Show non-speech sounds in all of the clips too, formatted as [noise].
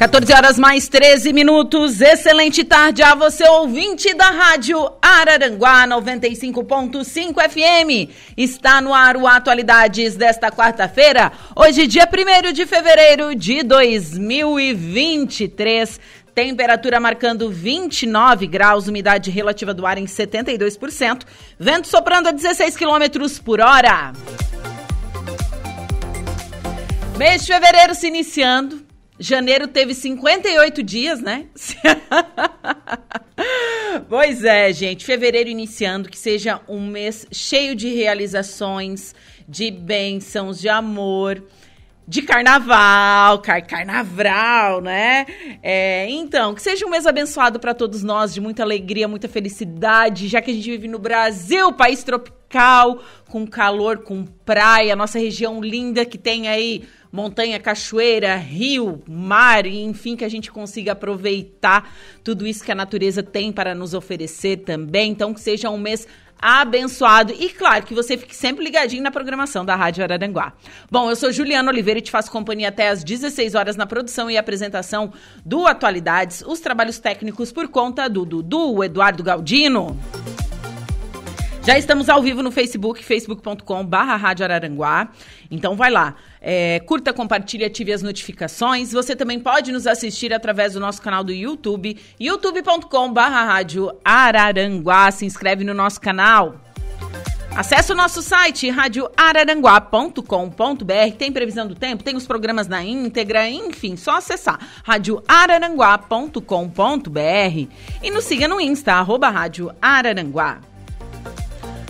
14 horas mais 13 minutos. Excelente tarde a você, ouvinte da Rádio Araranguá 95.5 FM. Está no ar o Atualidades desta quarta-feira, hoje, dia 1 de fevereiro de 2023. Temperatura marcando 29 graus, umidade relativa do ar em 72%, vento soprando a 16 quilômetros por hora. Mês de fevereiro se iniciando. Janeiro teve 58 dias, né? [laughs] pois é, gente. Fevereiro iniciando, que seja um mês cheio de realizações, de bênçãos, de amor de carnaval, car carnaval, né? É, então, que seja um mês abençoado para todos nós, de muita alegria, muita felicidade, já que a gente vive no Brasil, país tropical, com calor, com praia, nossa região linda que tem aí montanha, cachoeira, rio, mar, enfim, que a gente consiga aproveitar tudo isso que a natureza tem para nos oferecer também. Então, que seja um mês abençoado. E claro, que você fique sempre ligadinho na programação da Rádio Araranguá. Bom, eu sou Juliana Oliveira e te faço companhia até às 16 horas na produção e apresentação do Atualidades, os trabalhos técnicos por conta do Dudu, Eduardo Galdino. Já estamos ao vivo no Facebook, facebook.com. Então vai lá. É, curta, compartilhe, ative as notificações. Você também pode nos assistir através do nosso canal do YouTube, youtube.com Araranguá. Se inscreve no nosso canal. Acesse o nosso site radioararanguá.com.br. Tem previsão do tempo, tem os programas na íntegra, enfim, só acessar radioararanguá.com.br e nos siga no Insta, arroba Rádio Araranguá.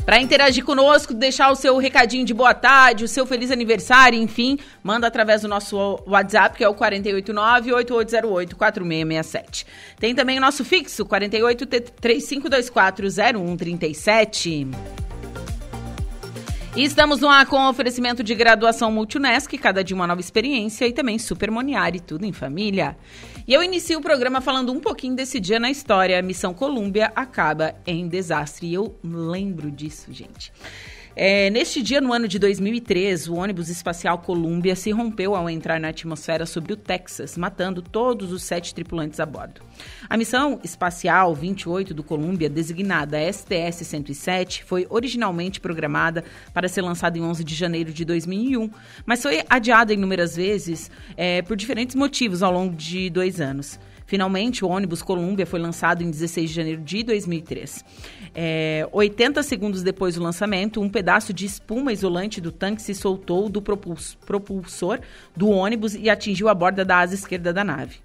Para interagir conosco, deixar o seu recadinho de boa tarde, o seu feliz aniversário, enfim, manda através do nosso WhatsApp, que é o 489-8808-4667. Tem também o nosso fixo, 48 3524 0137. E estamos no ar com oferecimento de graduação Multunesc, cada dia uma nova experiência, e também Super Moniari, tudo em família. E eu inicio o programa falando um pouquinho desse dia na história. A missão Colômbia acaba em desastre. E eu lembro disso, gente. É, neste dia, no ano de 2003, o ônibus espacial Columbia se rompeu ao entrar na atmosfera sobre o Texas, matando todos os sete tripulantes a bordo. A missão espacial 28 do Columbia, designada STS-107, foi originalmente programada para ser lançada em 11 de janeiro de 2001, mas foi adiada inúmeras vezes é, por diferentes motivos ao longo de dois anos. Finalmente, o ônibus Columbia foi lançado em 16 de janeiro de 2003. É, 80 segundos depois do lançamento, um pedaço de espuma isolante do tanque se soltou do propulsor do ônibus e atingiu a borda da asa esquerda da nave.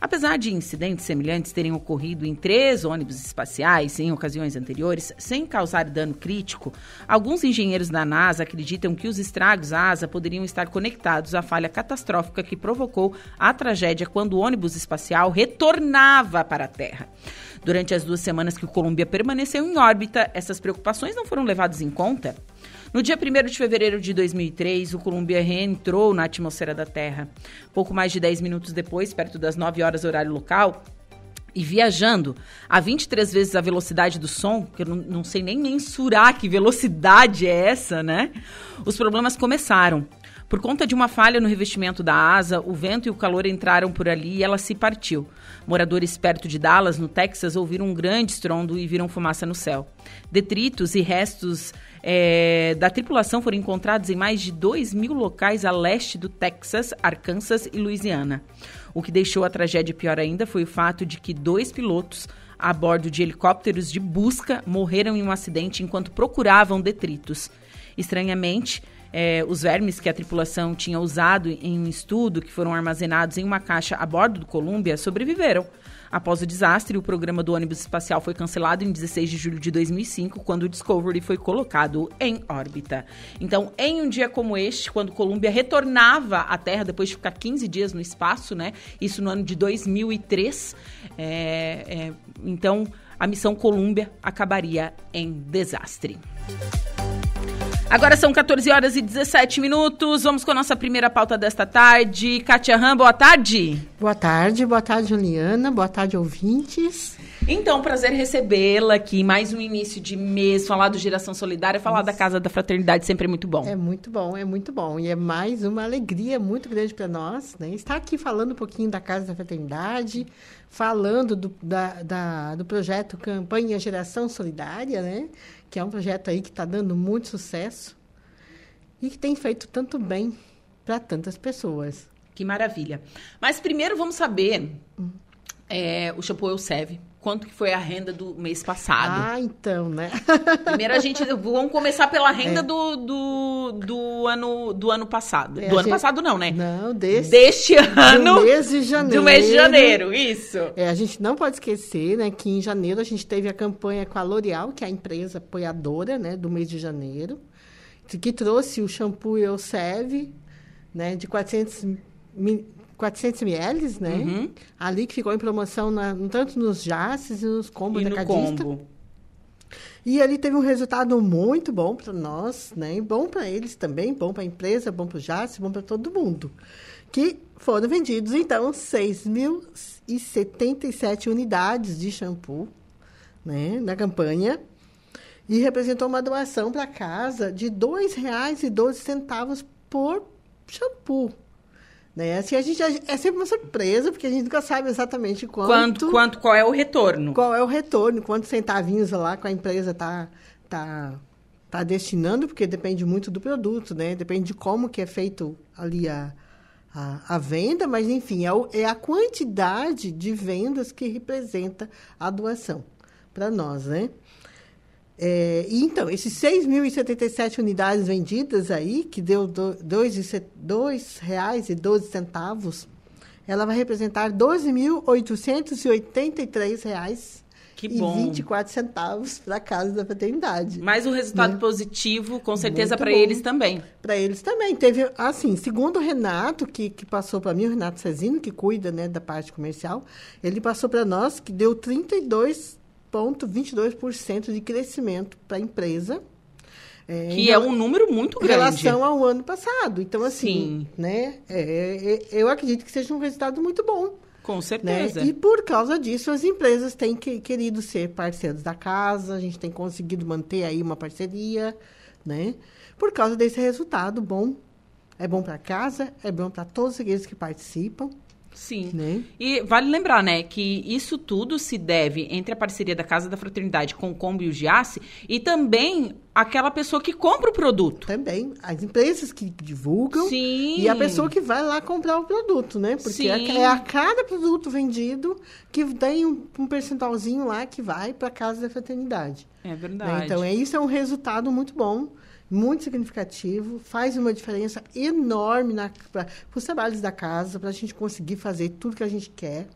Apesar de incidentes semelhantes terem ocorrido em três ônibus espaciais em ocasiões anteriores, sem causar dano crítico, alguns engenheiros da NASA acreditam que os estragos à asa poderiam estar conectados à falha catastrófica que provocou a tragédia quando o ônibus espacial retornava para a Terra. Durante as duas semanas que o Columbia permaneceu em órbita, essas preocupações não foram levadas em conta. No dia 1 de fevereiro de 2003, o Columbia reentrou na atmosfera da Terra. Pouco mais de 10 minutos depois, perto das 9 horas horário local, e viajando a 23 vezes a velocidade do som, que eu não, não sei nem mensurar que velocidade é essa, né? Os problemas começaram. Por conta de uma falha no revestimento da asa, o vento e o calor entraram por ali e ela se partiu. Moradores perto de Dallas, no Texas, ouviram um grande estrondo e viram fumaça no céu. Detritos e restos é, da tripulação foram encontrados em mais de 2 mil locais a leste do Texas, Arkansas e Louisiana. O que deixou a tragédia pior ainda foi o fato de que dois pilotos a bordo de helicópteros de busca morreram em um acidente enquanto procuravam detritos. Estranhamente, É, os vermes que a tripulação tinha usado em um estudo, que foram armazenados em uma caixa a bordo do Columbia, sobreviveram. Após o desastre, o programa do ônibus espacial foi cancelado em 16 de julho de 2005, quando o Discovery foi colocado em órbita. Então, em um dia como este, quando Columbia retornava à Terra depois de ficar 15 dias no espaço, né? Isso no ano de 2003, é, é, então a missão Columbia acabaria em desastre. Agora são 14 horas e 17 minutos. Vamos com a nossa primeira pauta desta tarde. Kátia Ram, boa tarde. Boa tarde, boa tarde, Juliana. Boa tarde, ouvintes. Então, prazer recebê-la aqui. Mais um início de mês, falar do Geração Solidária, falar Isso. da Casa da Fraternidade sempre é muito bom. É muito bom, é muito bom. E é mais uma alegria muito grande para nós, né? Estar aqui falando um pouquinho da Casa da Fraternidade, falando do, da, da, do projeto Campanha Geração Solidária, né? Que é um projeto aí que está dando muito sucesso e que tem feito tanto bem para tantas pessoas. Que maravilha. Mas primeiro vamos saber, hum. é, o shampoo Elsev, quanto que foi a renda do mês passado. Ah, então, né? Primeiro a gente vamos começar pela renda é. do, do, do, ano do ano passado. É, do ano gente, passado não, né? Não, deste, deste ano. Do mês de janeiro. Do mês de janeiro, isso. É, a gente não pode esquecer, né, que em janeiro a gente teve a campanha com a L'Oréal, que é a empresa apoiadora, né, do mês de janeiro, que trouxe o shampoo Elsev, né, de 400 mil 400 ml, né? Uhum. Ali que ficou em promoção na, tanto nos jaces e nos combos e da no combo. E ali teve um resultado muito bom para nós, né? Bom para eles também, bom para a empresa, bom para o jace, bom para todo mundo. Que foram vendidos, então, 6.077 unidades de shampoo, né? Na campanha. E representou uma doação para casa de R$ 2,12 por shampoo. Né? Assim, a gente é sempre uma surpresa, porque a gente nunca sabe exatamente quanto, quanto, quanto qual é o retorno. Qual é o retorno, quantos centavinhos lá com a empresa está tá, tá destinando, porque depende muito do produto, né? Depende de como que é feito ali a, a, a venda, mas enfim, é, o, é a quantidade de vendas que representa a doação para nós, né? É, então, esses 6.077 unidades vendidas aí, que deu R$ 2,12, ela vai representar R$ 12.883 que bom. e 24 centavos para a Casa da Fraternidade. Mas um resultado né? positivo, com certeza, para eles também. Para eles também. Teve, assim, segundo o Renato, que, que passou para mim, o Renato Cezino, que cuida né, da parte comercial, ele passou para nós que deu 32 0,22% de crescimento para a empresa. É, que é um número muito grande. Em relação ao ano passado. Então, assim, Sim. né? É, é, eu acredito que seja um resultado muito bom. Com né? certeza. Né? E por causa disso, as empresas têm que, querido ser parceiros da casa, a gente tem conseguido manter aí uma parceria, né? Por causa desse resultado bom. É bom para casa, é bom para todos aqueles que participam. Sim. Né? E vale lembrar, né, que isso tudo se deve entre a parceria da Casa da Fraternidade com o Combo e o Giasse e também aquela pessoa que compra o produto. Também. As empresas que divulgam Sim. e a pessoa que vai lá comprar o produto, né? Porque é Sim. é a cada produto vendido que tem um, um percentualzinho lá que vai para a Casa da Fraternidade. É verdade. Né? Então, é, isso é um resultado muito bom muito significativo, faz uma diferença enorme para os trabalhos da casa, para a gente conseguir fazer tudo que a gente quer.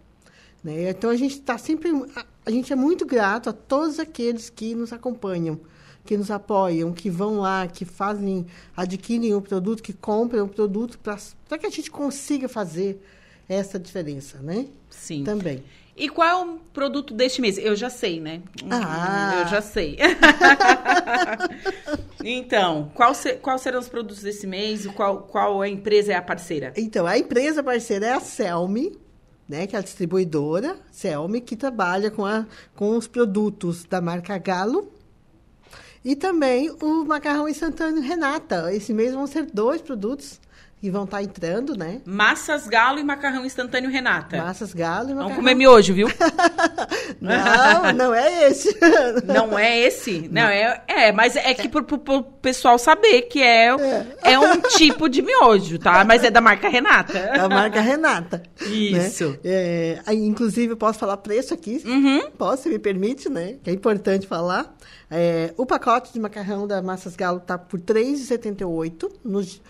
Né? Então, a gente está sempre... A, a gente é muito grato a todos aqueles que nos acompanham, que nos apoiam, que vão lá, que fazem, adquirem o produto, que compram o produto para que a gente consiga fazer essa diferença, né? Sim. Também. E qual é o produto deste mês? Eu já sei, né? Ah. Eu já sei. [laughs] então, qual, se, qual serão os produtos desse mês? Qual, qual a empresa é a parceira? Então, a empresa parceira é a Selmi, né, que é a distribuidora Selmi, que trabalha com, a, com os produtos da marca Galo. E também o macarrão instantâneo Renata. Esse mês vão ser dois produtos e vão estar entrando, né? Massas Galo e macarrão instantâneo Renata. Massas Galo e macarrão. Vamos comer miojo, viu? [laughs] não, não é esse. [laughs] Não é esse? Não, é, é mas é que pro, pro, pro pessoal saber que é, é, é. um tipo de miojo, tá? Mas é da marca Renata. [laughs] Da marca Renata. Isso. Né? É, inclusive, eu posso falar preço aqui? Uhum. Posso, me permite, né? Que é importante falar. É, o pacote de macarrão da Massas Galo tá por R$ 3,78 nos,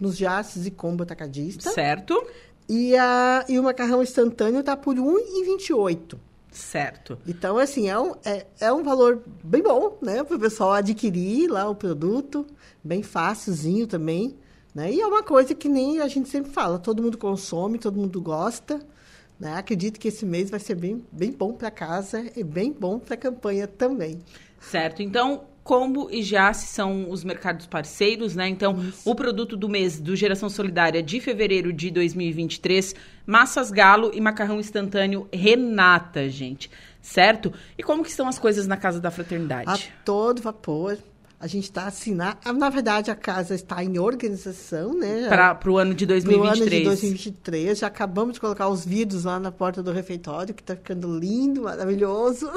nos jaces e combo atacadista. Certo. E, a, e o macarrão instantâneo tá por R$ 1,28. Certo. Então, assim, é um, é, é um valor bem bom, né? Para o pessoal adquirir lá o produto. Bem fácilzinho também. Né? E é uma coisa que nem a gente sempre fala. Todo mundo consome, todo mundo gosta. Né? Acredito que esse mês vai ser bem, bem bom para casa e bem bom para a campanha também. Certo. Então, Combo e Jace são os mercados parceiros, né? Então, Isso. o produto do mês do Geração Solidária de fevereiro de 2023, massas galo e macarrão instantâneo Renata, gente. Certo? E como que estão as coisas na Casa da Fraternidade? A todo vapor. A gente está assim, na, na verdade a casa está em organização, né? Para o ano de 2023. Para o ano de 2023. Já acabamos de colocar os vidros lá na porta do refeitório, que está ficando lindo, maravilhoso.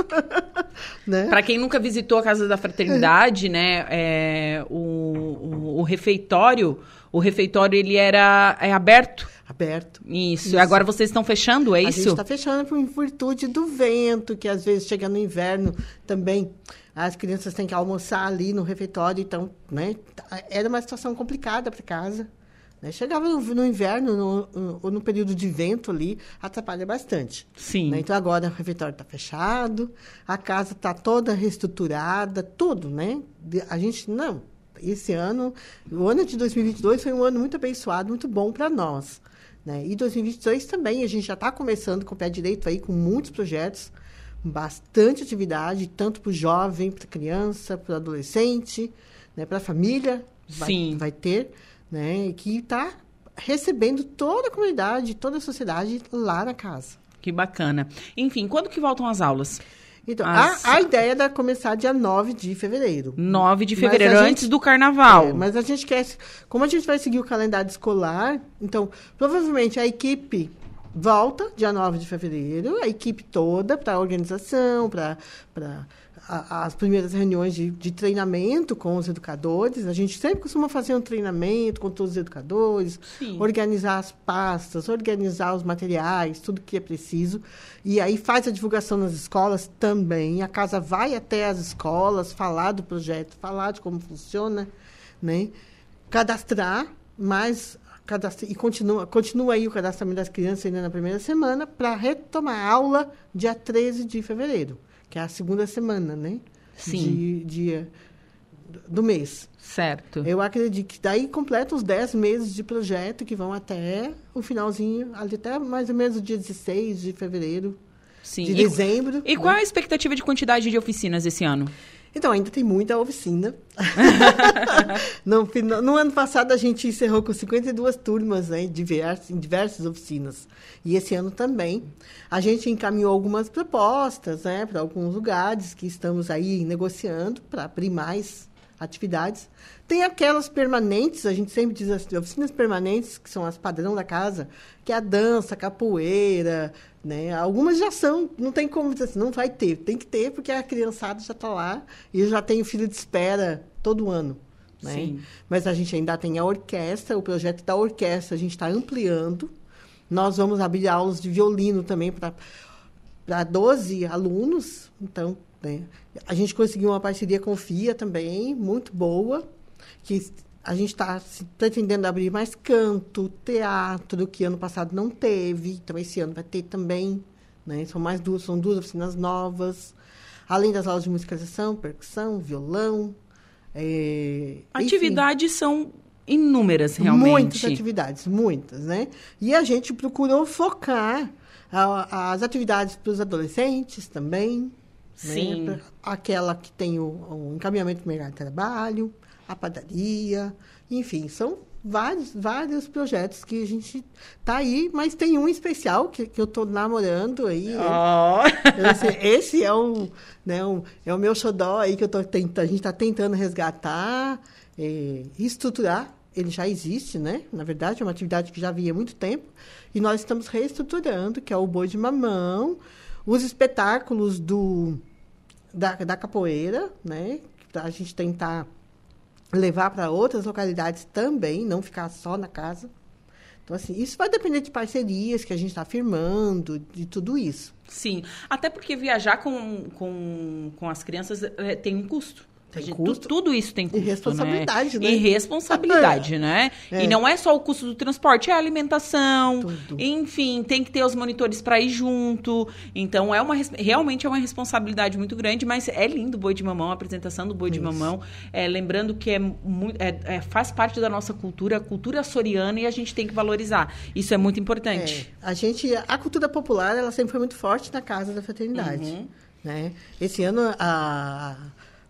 [laughs] né? Para quem nunca visitou a Casa da Fraternidade, né? É, o, o, o, refeitório, o refeitório ele era é aberto. Aberto. Isso. isso. Agora vocês estão fechando, é a isso? A gente está fechando por virtude do vento, que às vezes chega no inverno também as crianças têm que almoçar ali no refeitório, então, né, era uma situação complicada para casa. Né? Chegava no, no inverno no, no, ou no período de vento ali, atrapalha bastante. Sim. Né? Então, agora o refeitório está fechado, a casa está toda reestruturada, tudo, né? A gente, não, esse ano, o ano de 2022 foi um ano muito abençoado, muito bom para nós. Né? E 2023 também, a gente já está começando com o pé direito aí, com muitos projetos, bastante atividade, tanto para o jovem, para a criança, para o adolescente, né, para a família. Sim. Vai, ter, né? Que está recebendo toda a comunidade, toda a sociedade lá na casa. Que bacana. Enfim, quando que voltam as aulas? Então, as... a, a, ideia é começar dia 9 de fevereiro. 9 de fevereiro, antes gente, do carnaval. É, mas a gente quer. Como a gente vai seguir o calendário escolar, então, provavelmente a equipe volta dia 9 de fevereiro, a equipe toda para a organização, para as primeiras reuniões de, de, treinamento com os educadores. A gente sempre costuma fazer um treinamento com todos os educadores, Sim. organizar as pastas, organizar os materiais, tudo que é preciso. E aí faz a divulgação nas escolas também. A casa vai até as escolas falar do projeto, falar de como funciona, né? cadastrar mais e continua, continua aí o cadastramento das crianças ainda na primeira semana para retomar a aula dia 13 de fevereiro, que é a segunda semana, né? Sim. De, de, do mês. Certo. Eu acredito que daí completa os 10 meses de projeto que vão até o finalzinho, até mais ou menos o dia 16 de fevereiro. Sim. De e, dezembro. E né? qual é a expectativa de quantidade de oficinas esse ano? Então, ainda tem muita oficina. [laughs] no, no, ano passado, a gente encerrou com 52 turmas né, diversas, em diversas oficinas. E esse ano também. A gente encaminhou algumas propostas né, para alguns lugares que estamos aí negociando para abrir mais atividades. Tem aquelas permanentes, a gente sempre diz assim, oficinas permanentes, que são as padrão da casa, que é a dança, a capoeira, né? Algumas já são, não tem como dizer assim, não vai ter. Tem que ter, porque a criançada já está lá e já tenho filho de espera todo ano. Né? Sim. Mas a gente ainda tem a orquestra, o projeto da orquestra a gente está ampliando. Nós vamos abrir aulas de violino também para 12 alunos. Então, né? a gente conseguiu uma parceria com o FIA também, muito boa, que a gente está pretendendo abrir mais canto, teatro, que ano passado não teve, então esse ano vai ter também. Né? São mais duas, são duas oficinas novas. Além das aulas de musicalização, percussão, violão. É, Atividades enfim, são inúmeras, realmente. Muitas atividades, muitas, né? E a gente procurou focar a, as atividades para os adolescentes também. Né? Sim. Né? Aquela que tem o, o encaminhamento para o mercado de trabalho, a padaria, enfim, são vários, vários projetos que a gente tá aí, mas tem um especial que, que eu estou namorando aí. Oh. Esse, esse, é o, né, um, é o meu xodó aí que eu tô tentando, a gente está tentando resgatar, é, estruturar ele já existe, né? Na verdade, é uma atividade que já havia há muito tempo. E nós estamos reestruturando, que é o boi de mamão, os espetáculos do, da, da capoeira, né? Para a gente tentar levar para outras localidades também, não ficar só na casa. Então, assim, isso vai depender de parcerias que a gente está firmando, de tudo isso. Sim, até porque viajar com, com, com as crianças é, tem um custo. Tem gente, custo. tudo isso tem custo. E responsabilidade, né? E responsabilidade, né? É. E não é só o custo do transporte, é a alimentação. Tudo. Enfim, tem que ter os monitores para ir junto. Então, é uma, realmente é uma responsabilidade muito grande, mas é lindo o boi de mamão, a apresentação do boi de Isso. mamão. É, lembrando que é, é- é- faz parte da nossa cultura, a cultura açoriana, e a gente tem que valorizar. Isso é muito importante. É, a gente, a cultura popular, ela sempre foi muito forte na casa da fraternidade, Uhum. né? Esse ano a,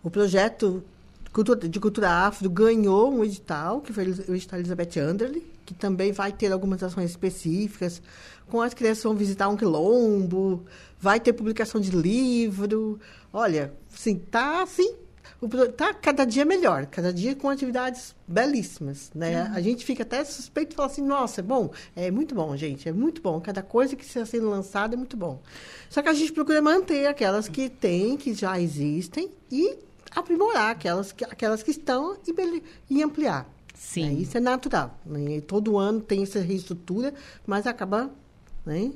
o projeto de cultura afro ganhou um edital, que foi o edital Elizabeth Anderle, que também vai ter algumas ações específicas, com as crianças vão visitar um quilombo, vai ter publicação de livro. Olha, assim, tá assim, tá cada dia melhor, cada dia com atividades belíssimas, né? A gente fica até suspeito e fala assim, nossa, é bom, é muito bom, gente, é muito bom. Cada coisa que está sendo lançada é muito bom. Só que a gente procura manter aquelas que tem, que já existem e aprimorar aquelas que, aquelas que estão e, e ampliar. Sim. né? Isso é natural. Né? Todo ano tem essa reestrutura, mas acaba. Né?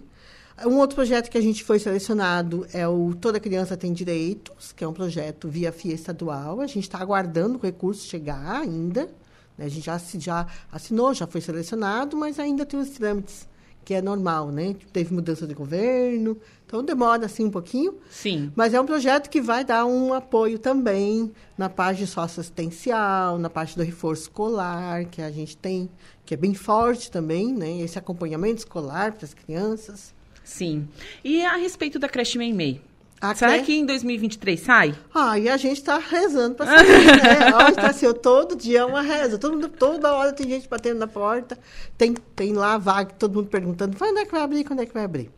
Um outro projeto que a gente foi selecionado é o Toda Criança Tem Direitos, que é um projeto via FIA estadual. A gente está aguardando o recurso chegar ainda. né? A gente já, já assinou, já foi selecionado, mas ainda tem os trâmites, que é normal, né? Teve mudança de governo, então demora assim um pouquinho. Sim. Mas é um projeto que vai dar um apoio também na parte socioassistencial, na parte do reforço escolar, que a gente tem, que é bem forte também, né? Esse acompanhamento escolar para as crianças. Sim. E a respeito da creche Meimei? A Será que em 2023 sai? Ah, e a gente está rezando para sair, né? [laughs] Ó, está assim, ó, todo dia é uma reza. Todo mundo, toda hora tem gente batendo na porta. Tem, tem lá vaga, todo mundo perguntando, quando é que vai abrir, quando é que vai abrir?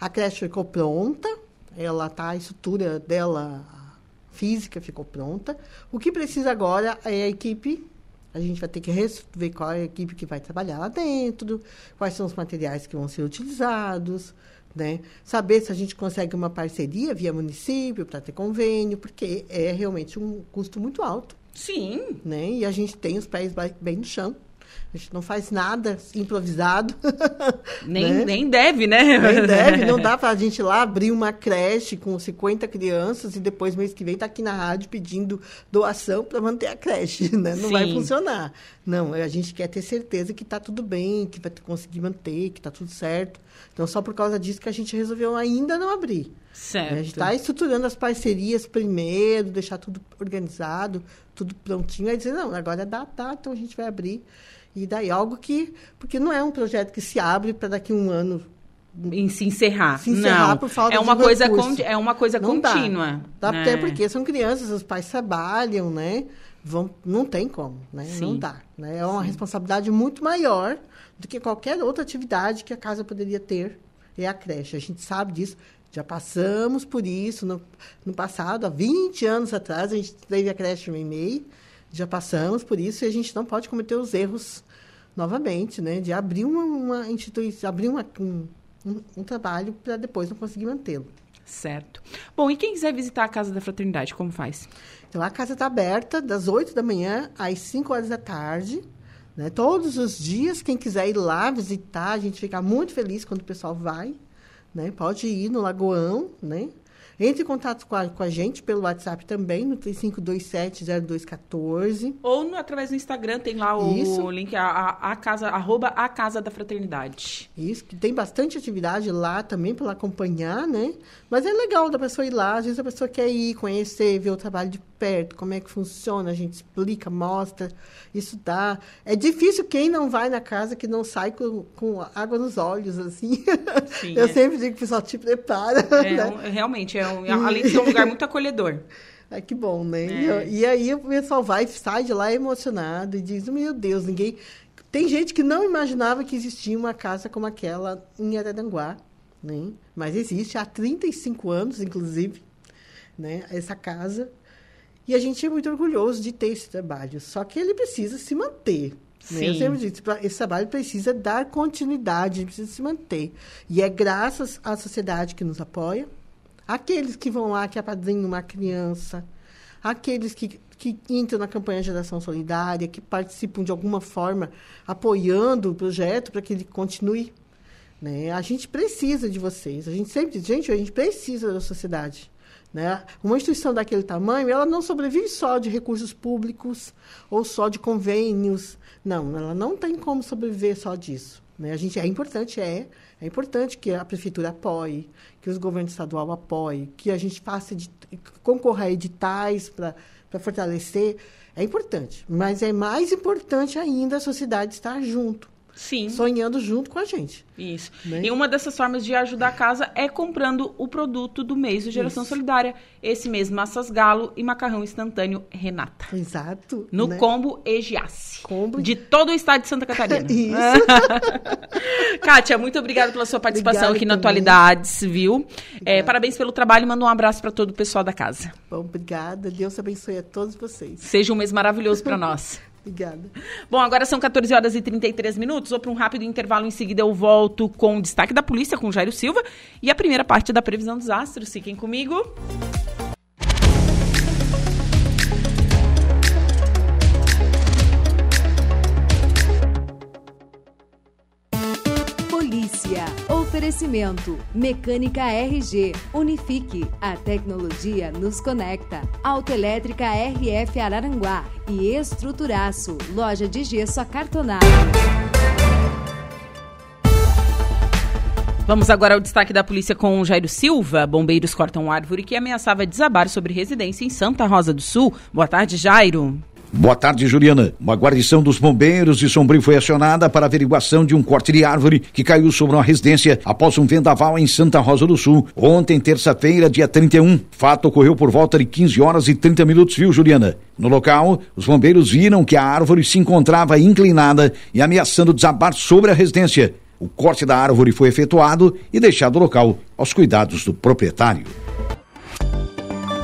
A creche ficou pronta, ela tá, a estrutura dela física ficou pronta. O que precisa agora é a equipe. A gente vai ter que ver qual é a equipe que vai trabalhar lá dentro, quais são os materiais que vão ser utilizados, né? Saber se a gente consegue uma parceria via município para ter convênio, porque é realmente um custo muito alto, Sim. né? E a gente tem os pés bem no chão. A gente não faz nada improvisado. [laughs] Nem, né? nem deve, né? Nem deve, não dá [laughs] pra gente ir lá abrir uma creche com 50 crianças e depois, mês que vem, tá aqui na rádio pedindo doação para manter a creche, [laughs] né? Não vai Sim. funcionar. Não, a gente quer ter certeza que tá tudo bem, que vai conseguir manter, que tá tudo certo. Então, só por causa disso que a gente resolveu ainda não abrir. Certo. A gente está estruturando as parcerias primeiro, deixar tudo organizado, tudo prontinho. Aí dizer, não, agora dá, tá, então a gente vai abrir. E daí algo que. Porque não é um projeto que se abre para daqui a um ano Em se encerrar. Se encerrar não. por falta é uma de coisa É uma coisa Não contínua. Dá né? Até porque são crianças, os pais trabalham, né? Vão, não tem como, né? Sim. Não dá. Né? É uma responsabilidade muito maior do que qualquer outra atividade que a casa poderia ter. É a creche. A gente sabe disso. Já passamos por isso no, no passado, há 20 anos atrás, a gente teve a creche Meimei. Já passamos por isso e a gente não pode cometer os erros novamente, né? De abrir uma, uma instituição, abrir uma, um, um, trabalho para depois não conseguir mantê-lo. Certo. Bom, e quem quiser visitar a Casa da Fraternidade, como faz? Então, a casa está aberta das 8 da manhã às 5 horas da tarde. Né? Todos os dias, quem quiser ir lá visitar, a gente fica muito feliz quando o pessoal vai. Né? Pode ir no Lagoão, né? Entre em contato com a, com a gente pelo WhatsApp também, no 3527-0214. Ou no- através do Instagram tem lá o Isso. link, a, a, a casa, arroba a Casa da Fraternidade. Isso, que tem bastante atividade lá também para acompanhar, né? Mas é legal da pessoa ir lá, às vezes a pessoa quer ir, conhecer, ver o trabalho de perto, como é que funciona, a gente explica, mostra, isso dá. É difícil quem não vai na casa que não sai com, com água nos olhos, assim. Sim, [laughs] Eu é. sempre digo que o pessoal te prepara, É, [laughs] né? um- realmente, é um, além de ser um lugar muito acolhedor. [laughs] Ai, que bom, né? É. E, e aí o pessoal vai, sai de lá emocionado e diz, meu Deus, ninguém... Tem gente que não imaginava que existia uma casa como aquela em Araranguá, né? Mas existe há 35 anos, inclusive, né? Essa casa. E a gente é muito orgulhoso de ter esse trabalho. Só que ele precisa se manter, Né? Eu sempre disse, esse trabalho precisa dar continuidade, precisa se manter. E é graças à sociedade que nos apoia, aqueles que vão lá, que apadrinham uma criança, aqueles que, que entram na campanha Geração Solidária, que participam de alguma forma, apoiando o projeto para que ele continue. Né? A gente precisa de vocês. A gente sempre diz, gente, a gente precisa da sociedade. Né? Uma instituição daquele tamanho, ela não sobrevive só de recursos públicos ou só de convênios. Não, ela não tem como sobreviver só disso. Né? A gente é importante, é, é importante que a prefeitura apoie, que os governos estadual apoiem, que a gente faça concorra a editais para fortalecer. É importante, mas é mais importante ainda a sociedade estar junto. Sim. sonhando junto com a gente. Isso. Né? E uma dessas formas de ajudar a casa é comprando o produto do mês de Geração Isso. Solidária. Esse mês, massas galo e macarrão instantâneo Renata. Exato. No né? combo Egiasse. Combo. De todo o estado de Santa Catarina. [laughs] Isso. [laughs] Kátia, muito obrigada pela sua participação aqui no Atualidades, viu? É, parabéns pelo trabalho e manda um abraço para todo o pessoal da casa. Bom, obrigada. Deus abençoe a todos vocês. Seja um mês maravilhoso para nós. [laughs] Obrigada. Bom, agora são 14 horas e 33 minutos. Vou para um rápido intervalo. Em seguida, eu volto com o destaque da polícia com Jairo Silva e a primeira parte da previsão dos astros. Fiquem comigo. Polícia. Oferecimento. Mecânica RG. Unifique. A tecnologia nos conecta. Autoelétrica RF Araranguá. E Estruturaço. Loja de gesso acartonado. Vamos agora ao destaque da polícia com Jairo Silva. Bombeiros cortam árvore que ameaçava desabar sobre residência em Santa Rosa do Sul. Boa tarde, Jairo. Boa tarde, Juliana. Uma guarnição dos bombeiros de Sombrio foi acionada para averiguação de um corte de árvore que caiu sobre uma residência após um vendaval em Santa Rosa do Sul, ontem, terça-feira, dia 31. Fato ocorreu por volta de 15 horas e 30 minutos, viu, Juliana? No local, os bombeiros viram que a árvore se encontrava inclinada e ameaçando desabar sobre a residência. O corte da árvore foi efetuado e deixado o local aos cuidados do proprietário.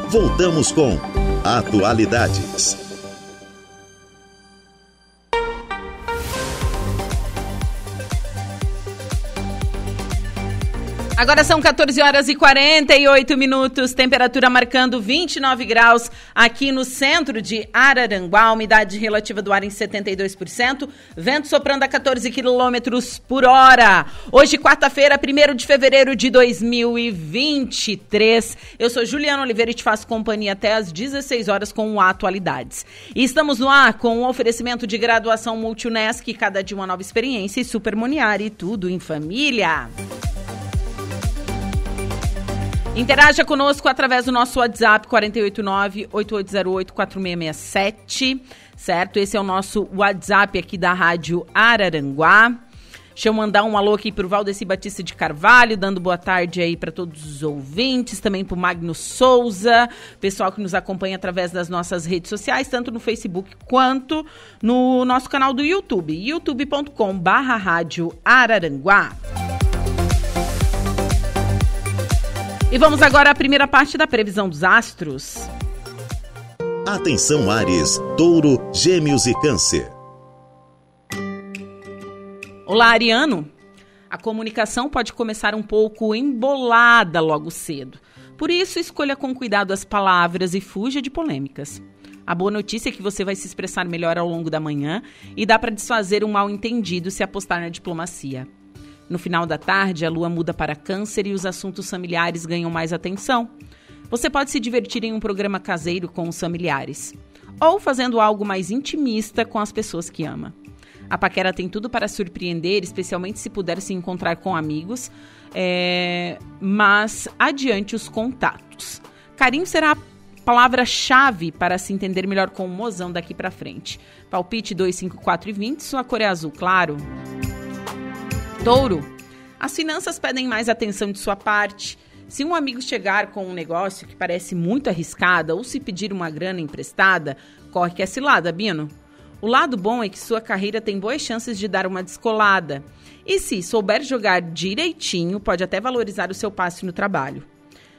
Voltamos com Atualidades. Agora são 14 horas e 48 minutos, temperatura marcando 29 graus aqui no centro de Araranguá, umidade relativa do ar em 72%, vento soprando a 14 quilômetros por hora. Hoje, quarta-feira, 1 de fevereiro de 2023. Eu sou Juliana Oliveira e te faço companhia até às 16 horas com Atualidades. E estamos no ar com o um oferecimento de graduação Multunesc, cada dia uma nova experiência e Super Moniari, tudo em família. Interaja conosco através do nosso WhatsApp 489-8808-4667, certo? Esse é o nosso WhatsApp aqui da Rádio Araranguá. Deixa eu mandar um alô aqui pro Valdeci Batista de Carvalho, dando boa tarde aí para todos os ouvintes, também pro Magno Souza, pessoal que nos acompanha através das nossas redes sociais, tanto no Facebook quanto no nosso canal do YouTube, youtube.com barra Rádio Araranguá. E vamos agora à primeira parte da previsão dos astros. Atenção Ares, Touro, Gêmeos e Câncer. Olá, Ariano. A comunicação pode começar um pouco embolada logo cedo. Por isso, escolha com cuidado as palavras e fuja de polêmicas. A boa notícia é que você vai se expressar melhor ao longo da manhã e dá para desfazer um mal-entendido se apostar na diplomacia. No final da tarde, a lua muda para Câncer e os assuntos familiares ganham mais atenção. Você pode se divertir em um programa caseiro com os familiares ou fazendo algo mais intimista com as pessoas que ama. A paquera tem tudo para surpreender, especialmente se puder se encontrar com amigos, é... mas adiante os contatos. Carinho será a palavra-chave para se entender melhor com o mozão daqui para frente. Palpite 2, 5, 4 e 20, sua cor é azul claro. Touro, as finanças pedem mais atenção de sua parte. Se um amigo chegar com um negócio que parece muito arriscado ou se pedir uma grana emprestada, corre que é cilada, Bino. O lado bom é que sua carreira tem boas chances de dar uma descolada. E se souber jogar direitinho, pode até valorizar o seu passe no trabalho.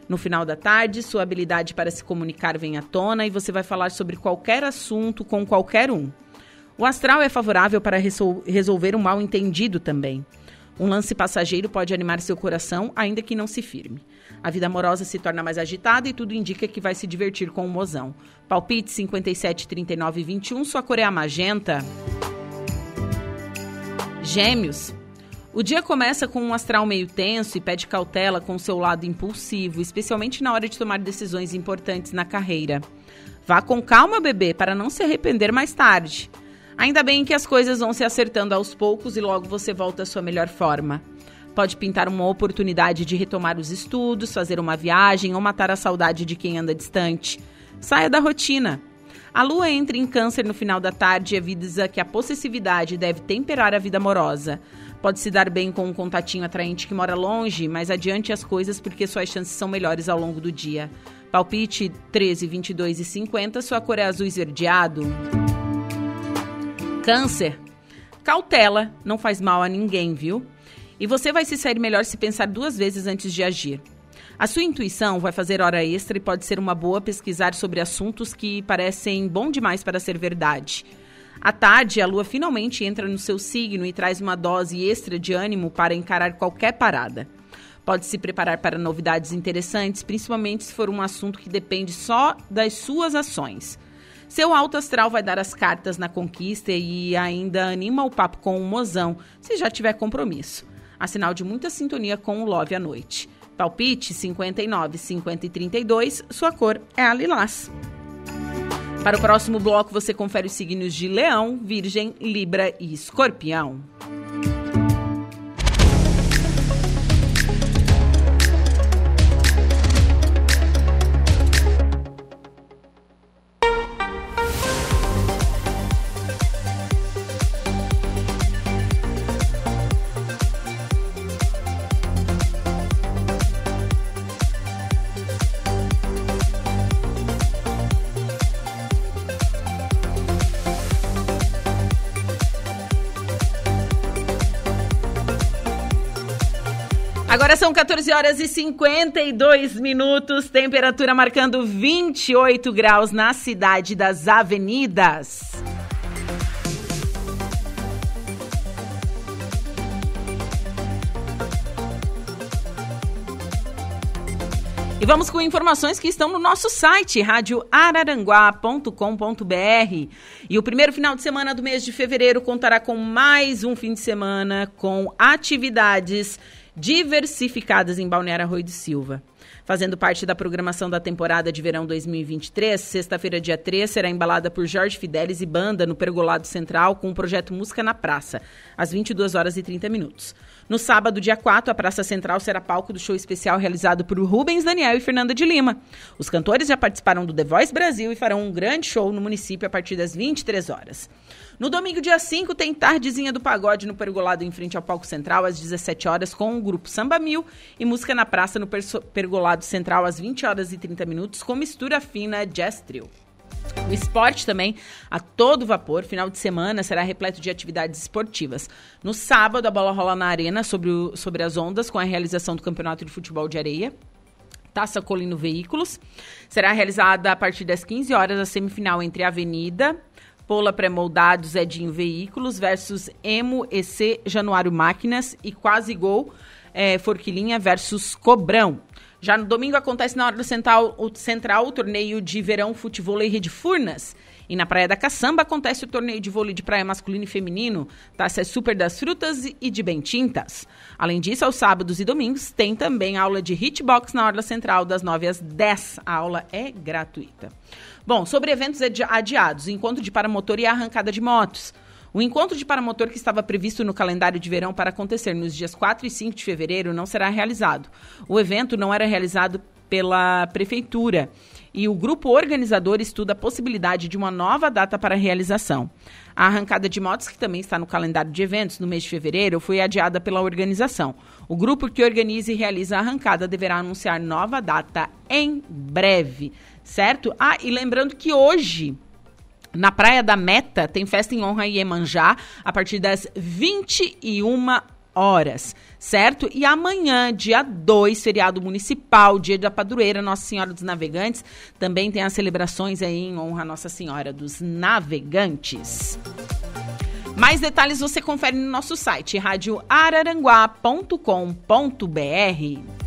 No final da tarde, sua habilidade para se comunicar vem à tona e você vai falar sobre qualquer assunto com qualquer um. O astral é favorável para resolver um mal entendido também. Um lance passageiro pode animar seu coração, ainda que não se firme. A vida amorosa se torna mais agitada e tudo indica que vai se divertir com o mozão. Palpite 57, 39 e 21, sua cor é a magenta. Gêmeos. O dia começa com um astral meio tenso e pede cautela com seu lado impulsivo, especialmente na hora de tomar decisões importantes na carreira. Vá com calma, bebê, para não se arrepender mais tarde. Ainda bem que as coisas vão se acertando aos poucos e logo você volta à sua melhor forma. Pode pintar uma oportunidade de retomar os estudos, fazer uma viagem ou matar a saudade de quem anda distante. Saia da rotina. A lua entra em câncer no final da tarde e avisa que a possessividade deve temperar a vida amorosa. Pode se dar bem com um contatinho atraente que mora longe, mas adiante as coisas porque suas chances são melhores ao longo do dia. Palpite 13, 22 e 50, sua cor é azul esverdeado. Câncer. Cautela, não faz mal a ninguém, viu? E você vai se sair melhor se pensar duas vezes antes de agir. A sua intuição vai fazer hora extra e pode ser uma boa pesquisar sobre assuntos que parecem bom demais para ser verdade. À tarde, a lua finalmente entra no seu signo e traz uma dose extra de ânimo para encarar qualquer parada. Pode se preparar para novidades interessantes, principalmente se for um assunto que depende só das suas ações. Seu alto astral vai dar as cartas na conquista e ainda anima o papo com o mozão, se já tiver compromisso. A sinal de muita sintonia com o Love à noite. Palpite 59, 50 e 32, sua cor é a lilás. Para o próximo bloco, você confere os signos de Leão, Virgem, Libra e Escorpião. 14 horas e 52 minutos, temperatura marcando 28 graus na cidade das avenidas. E vamos com informações que estão no nosso site, radioararanguá.com.br. E o primeiro final de semana do mês de fevereiro contará com mais um fim de semana com atividades diversificadas em Balneário Arroio de Silva. Fazendo parte da programação da temporada de verão 2023, sexta-feira, dia 3, será embalada por Jorge Fidelis e banda no Pergolado Central com o projeto Música na Praça, às 22 horas e 30 minutos. No sábado, dia 4, a Praça Central será palco do show especial realizado por Rubens Daniel e Fernanda de Lima. Os cantores já participaram do The Voice Brasil e farão um grande show no município a partir das 23 horas. No domingo, dia 5, tem Tardezinha do Pagode no Pergolado em frente ao Palco Central, às 17 horas, com o grupo Samba Mil e Música na Praça no Pergolado Central, às 20 horas e 30 minutos, com mistura fina Jazz Trio. O esporte também, a todo vapor, final de semana será repleto de atividades esportivas. No sábado, a bola rola na arena sobre, o, sobre as ondas, com a realização do Campeonato de Futebol de Areia. Taça Colino Veículos. Será realizada a partir das 15 horas a semifinal entre a Avenida Pola Pré-Moldados, Edinho Veículos versus Emo EC Januário Máquinas e Quase Gol é, Forquilinha versus Cobrão. Já no domingo acontece na hora do central o, central, o torneio de verão futebol e rede Furnas. E na Praia da Caçamba acontece o torneio de vôlei de praia masculino e feminino, Taça Super das Frutas e de Bentintas. Além disso, aos sábados e domingos tem também aula de hitbox na Orla Central, das 9 às 10. A aula é gratuita. Bom, sobre eventos adiados, encontro de paramotor e arrancada de motos. O encontro de paramotor que estava previsto no calendário de verão para acontecer nos dias 4 e 5 de fevereiro não será realizado. O evento não era realizado pela prefeitura e o grupo organizador estuda a possibilidade de uma nova data para a realização. A arrancada de motos, que também está no calendário de eventos no mês de fevereiro, foi adiada pela organização. O grupo que organiza e realiza a arrancada deverá anunciar nova data em breve certo? Ah, e lembrando que hoje, na Praia da Meta, tem festa em honra a Iemanjá a partir das 21 horas, certo? E amanhã, dia 2, feriado municipal, dia da padroeira Nossa Senhora dos Navegantes, também tem as celebrações aí em honra a Nossa Senhora dos Navegantes. Mais detalhes você confere no nosso site radioararanguá.com.br.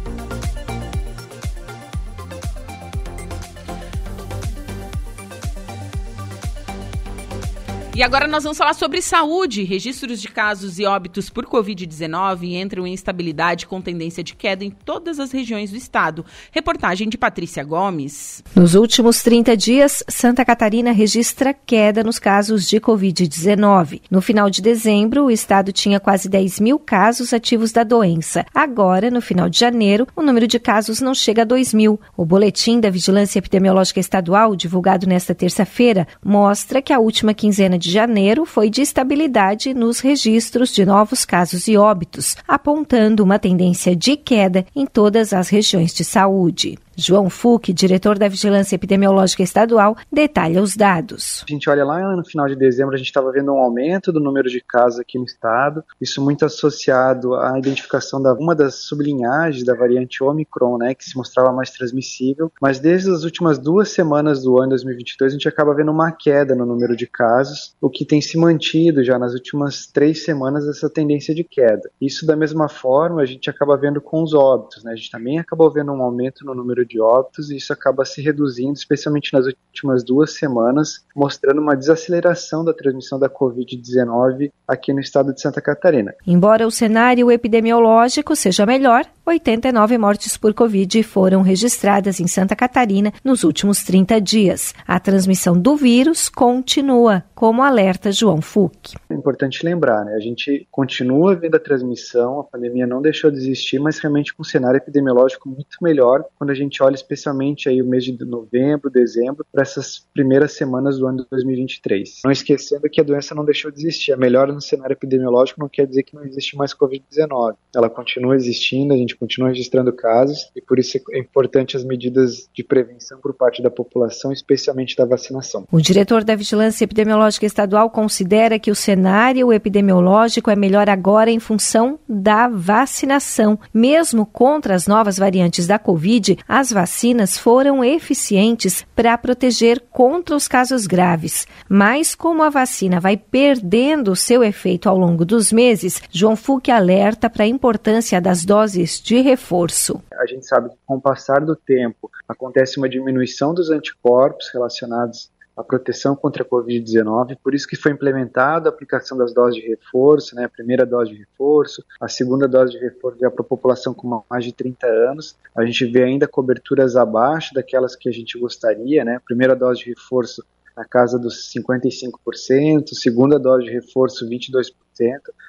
E agora nós vamos falar sobre saúde. Registros de casos e óbitos por Covid-19 entram em estabilidade com tendência de queda em todas as regiões do estado. Reportagem de Patrícia Gomes. Nos últimos 30 dias, Santa Catarina registra queda nos casos de Covid-19. No final de dezembro, o estado tinha quase 10 mil casos ativos da doença. Agora, no final de janeiro, o número de casos não chega a 2 mil. O boletim da Vigilância Epidemiológica Estadual, divulgado nesta terça-feira, mostra que a última quinzena de de janeiro foi de estabilidade nos registros de novos casos e óbitos, apontando uma tendência de queda em todas as regiões de saúde. João Fuc, diretor da Vigilância Epidemiológica Estadual, detalha os dados. A gente olha lá no final de dezembro, a gente estava vendo um aumento do número de casos aqui no estado, isso muito associado à identificação da uma das sublinhagens da variante Omicron, né, que se mostrava mais transmissível, mas desde as últimas duas semanas do ano 2022 a gente acaba vendo uma queda no número de casos, o que tem se mantido já nas últimas três semanas essa tendência de queda. Isso da mesma forma a gente acaba vendo com os óbitos, né, a gente também acabou vendo um aumento no número de óbitos e isso acaba se reduzindo, especialmente nas últimas duas semanas, mostrando uma desaceleração da transmissão da Covid-19 aqui no estado de Santa Catarina. Embora o cenário epidemiológico seja melhor, 89 mortes por Covid foram registradas em Santa Catarina nos últimos 30 dias. A transmissão do vírus continua, como alerta João Fuc. É importante lembrar, né? A gente continua vendo a transmissão, a pandemia não deixou de existir, mas realmente com um cenário epidemiológico muito melhor quando a gente olha especialmente aí o mês de novembro, dezembro, para essas primeiras semanas do ano de 2023. Não esquecendo que a doença não deixou de existir. A melhora no cenário epidemiológico não quer dizer que não existe mais Covid-19. Ela continua existindo, a gente continua registrando casos e por isso é importante as medidas de prevenção por parte da população, especialmente da vacinação. O diretor da Vigilância Epidemiológica Estadual considera que o cenário epidemiológico é melhor agora em função da vacinação. Mesmo contra as novas variantes da Covid, as vacinas foram eficientes para proteger contra os casos graves. Mas como a vacina vai perdendo seu efeito ao longo dos meses, João Fuque alerta para a importância das doses de reforço. A gente sabe que com o passar do tempo acontece uma diminuição dos anticorpos relacionados à proteção contra a Covid-19, por isso que foi implementada a aplicação das doses de reforço, né, a primeira dose de reforço, a segunda dose de reforço já para a população com mais de 30 anos. A gente vê ainda coberturas abaixo daquelas que a gente gostaria, né, a primeira dose de reforço na casa dos 55%, segunda dose de reforço 22%.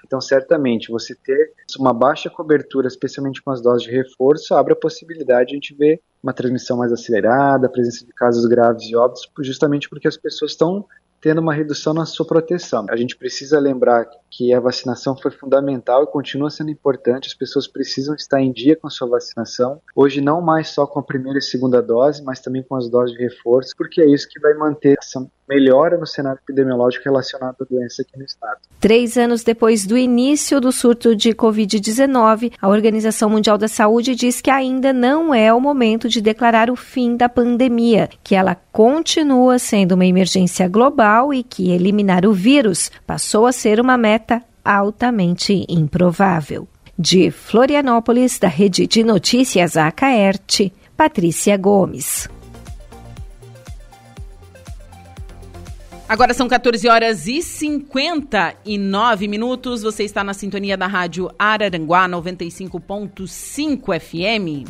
Então, certamente, você ter uma baixa cobertura, especialmente com as doses de reforço, abre a possibilidade de a gente ver uma transmissão mais acelerada, a presença de casos graves e óbitos, justamente porque as pessoas estão tendo uma redução na sua proteção. A gente precisa lembrar que a vacinação foi fundamental e continua sendo importante. As pessoas precisam estar em dia com a sua vacinação. Hoje, não mais só com a primeira e segunda dose, mas também com as doses de reforço, porque é isso que vai manter essa melhora no cenário epidemiológico relacionado à doença aqui no estado. Três anos depois do início do surto de Covid-19, a Organização Mundial da Saúde diz que ainda não é o momento de declarar o fim da pandemia, que ela continua sendo uma emergência global e que eliminar o vírus passou a ser uma meta altamente improvável. De Florianópolis, da Rede de Notícias Acaerte, Patrícia Gomes. Agora são 14 horas e 59 minutos. Você está na sintonia da Rádio Araranguá 95.5 FM.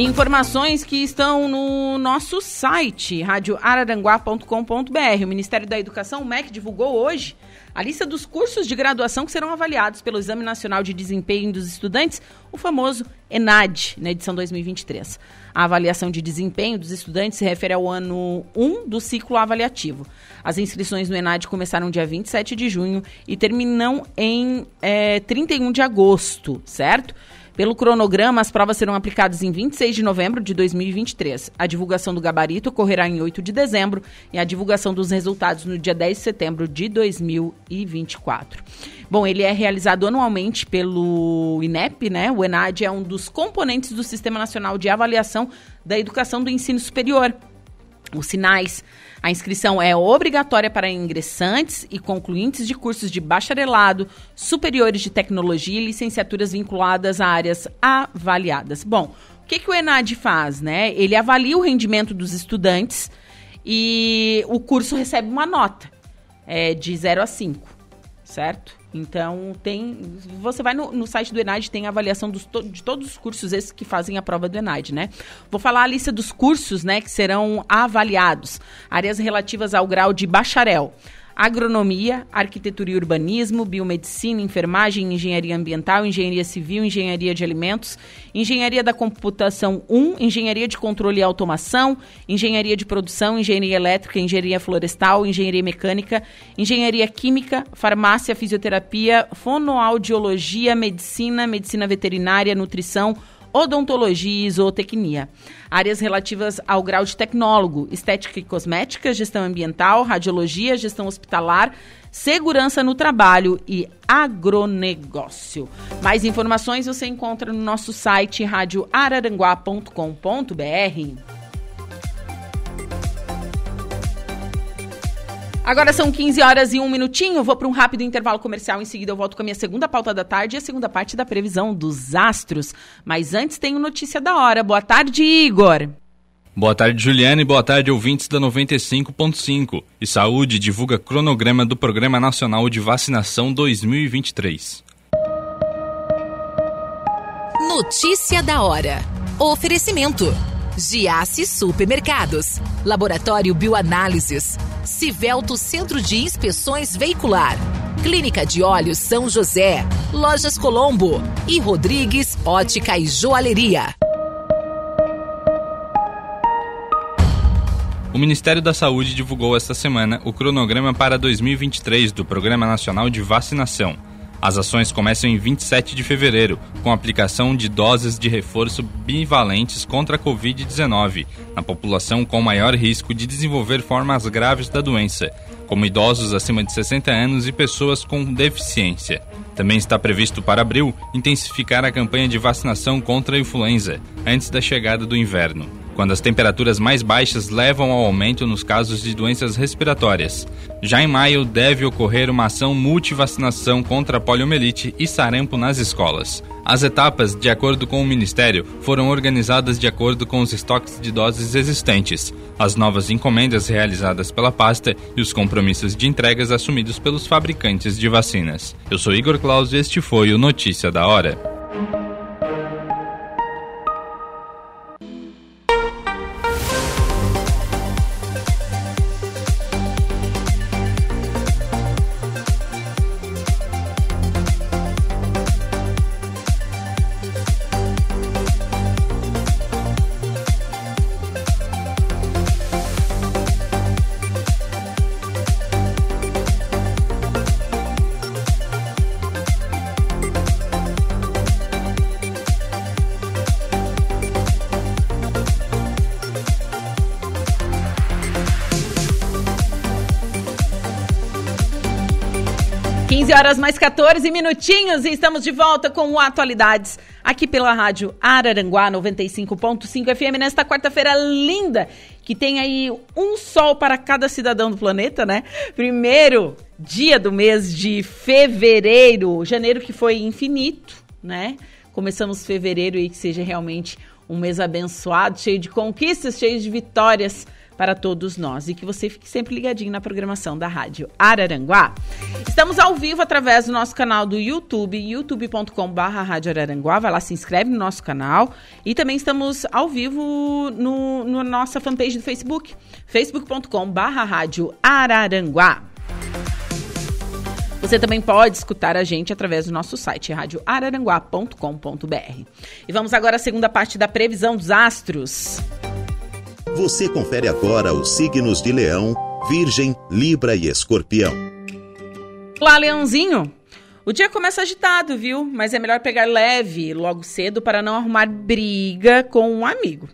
Informações que estão no nosso site, radioararanguá.com.br. O Ministério da Educação, o MEC, divulgou hoje a lista dos cursos de graduação que serão avaliados pelo Exame Nacional de Desempenho dos Estudantes, o famoso ENAD, na edição 2023. A avaliação de desempenho dos estudantes se refere ao ano 1 do ciclo avaliativo. As inscrições no ENAD começaram dia 27 de junho e terminam em é, 31 de agosto, certo? Pelo cronograma, as provas serão aplicadas em 26 de novembro de 2023. A divulgação do gabarito ocorrerá em 8 de dezembro e a divulgação dos resultados no dia 10 de setembro de 2024. Bom, ele é realizado anualmente pelo INEP, né? O ENAD é um dos componentes do Sistema Nacional de Avaliação da Educação do Ensino Superior. Os sinais a inscrição é obrigatória para ingressantes e concluintes de cursos de bacharelado, superiores de tecnologia e licenciaturas vinculadas a áreas avaliadas. Bom, o que, que o ENAD faz? Né? Ele avalia o rendimento dos estudantes e o curso recebe uma nota é, de 0 a 5, certo? Então, tem. Você vai no, no site do Enad, tem avaliação dos, de todos os cursos esses que fazem a prova do Enad, né? Vou falar a lista dos cursos, né, que serão avaliados. Áreas relativas ao grau de bacharel agronomia, arquitetura e urbanismo, biomedicina, enfermagem, engenharia ambiental, engenharia civil, engenharia de alimentos, engenharia da computação 1, engenharia de controle e automação, engenharia de produção, engenharia elétrica, engenharia florestal, engenharia mecânica, engenharia química, farmácia, fisioterapia, fonoaudiologia, medicina, medicina veterinária, nutrição, odontologia e zootecnia. Áreas relativas ao grau de tecnólogo, estética e cosmética, gestão ambiental, radiologia, gestão hospitalar, segurança no trabalho e agronegócio. Mais informações você encontra no nosso site radioararanguá.com.br. Agora são 15 horas e um minutinho. Vou para um rápido intervalo comercial. Em seguida, eu volto com a minha segunda pauta da tarde e a segunda parte da previsão dos astros. Mas antes, tenho notícia da hora. Boa tarde, Igor. Boa tarde, Juliana, e boa tarde, ouvintes da 95.5. E Saúde divulga cronograma do Programa Nacional de Vacinação 2023. Notícia da hora. Oferecimento. Giasse Supermercados, Laboratório Bioanálises, Civelto Centro de Inspeções Veicular, Clínica de Olhos São José, Lojas Colombo. E Rodrigues Ótica e Joalheria. O Ministério da Saúde divulgou esta semana o cronograma para 2023 do Programa Nacional de Vacinação as ações começam em 27 de fevereiro, com aplicação de doses de reforço bivalentes contra a Covid-19 na população com maior risco de desenvolver formas graves da doença, como idosos acima de 60 anos e pessoas com deficiência. Também está previsto para abril intensificar a campanha de vacinação contra a influenza, antes da chegada do inverno quando as temperaturas mais baixas levam ao aumento nos casos de doenças respiratórias. Já em maio, deve ocorrer uma ação multivacinação contra a poliomielite e sarampo nas escolas. As etapas, de acordo com o Ministério, foram organizadas de acordo com os estoques de doses existentes, as novas encomendas realizadas pela pasta e os compromissos de entregas assumidos pelos fabricantes de vacinas. Eu sou Igor Claus e este foi o Notícia da Hora. Horas mais 14 minutinhos e estamos de volta com o Atualidades aqui pela rádio Araranguá 95.5 FM nesta quarta-feira linda que tem aí um sol para cada cidadão do planeta, né? Primeiro dia do mês de fevereiro, janeiro que foi infinito, né? Começamos fevereiro e que seja realmente um mês abençoado, cheio de conquistas, cheio de vitórias para todos nós e que você fique sempre ligadinho na programação da Rádio Araranguá. Estamos ao vivo através do nosso canal do YouTube, youtube.com.br Rádio Araranguá. Vai lá, se inscreve no nosso canal. E também estamos ao vivo no, no nossa fanpage do Facebook, facebook.com.br Rádio Araranguá. Você também pode escutar a gente através do nosso site, radioararanguá.com.br. E vamos agora à segunda parte da previsão dos astros. Você confere agora os signos de Leão, Virgem, Libra e Escorpião. Olá, Leãozinho! O dia começa agitado, viu? Mas é melhor pegar leve logo cedo para não arrumar briga com um amigo.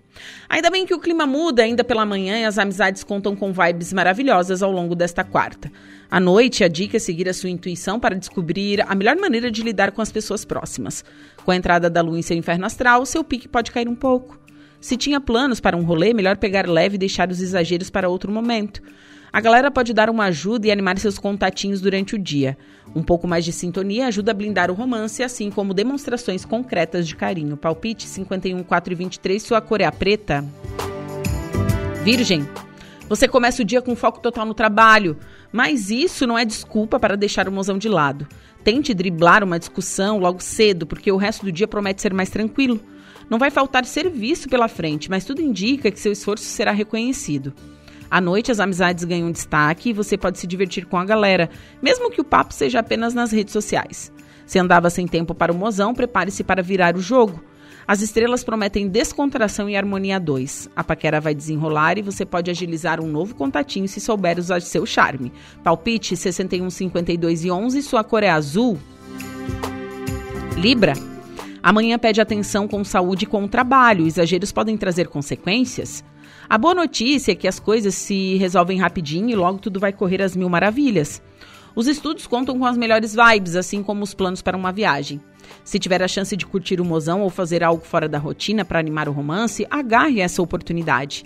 Ainda bem que o clima muda ainda pela manhã e as amizades contam com vibes maravilhosas ao longo desta quarta. À noite, a dica é seguir a sua intuição para descobrir a melhor maneira de lidar com as pessoas próximas. Com a entrada da lua em seu inferno astral, seu pique pode cair um pouco. Se tinha planos para um rolê, melhor pegar leve e deixar os exageros para outro momento. A galera pode dar uma ajuda e animar seus contatinhos durante o dia. Um pouco mais de sintonia ajuda a blindar o romance, assim como demonstrações concretas de carinho. Palpite 51, 4 e 23, sua cor é a preta. Virgem. Você começa o dia com foco total no trabalho, mas isso não é desculpa para deixar o mozão de lado. Tente driblar uma discussão logo cedo, porque o resto do dia promete ser mais tranquilo. Não vai faltar serviço pela frente, mas tudo indica que seu esforço será reconhecido. À noite, as amizades ganham destaque e você pode se divertir com a galera, mesmo que o papo seja apenas nas redes sociais. Se andava sem tempo para o mozão, prepare-se para virar o jogo. As estrelas prometem descontração e harmonia 2. A paquera vai desenrolar e você pode agilizar um novo contatinho se souber usar seu charme. Palpite 61, 52 e 11, sua cor é azul. Libra. Amanhã pede atenção com saúde e com o trabalho. Exageros podem trazer consequências. A boa notícia é que as coisas se resolvem rapidinho e logo tudo vai correr às mil maravilhas. Os estudos contam com as melhores vibes, assim como os planos para uma viagem. Se tiver a chance de curtir o mozão ou fazer algo fora da rotina para animar o romance, agarre essa oportunidade.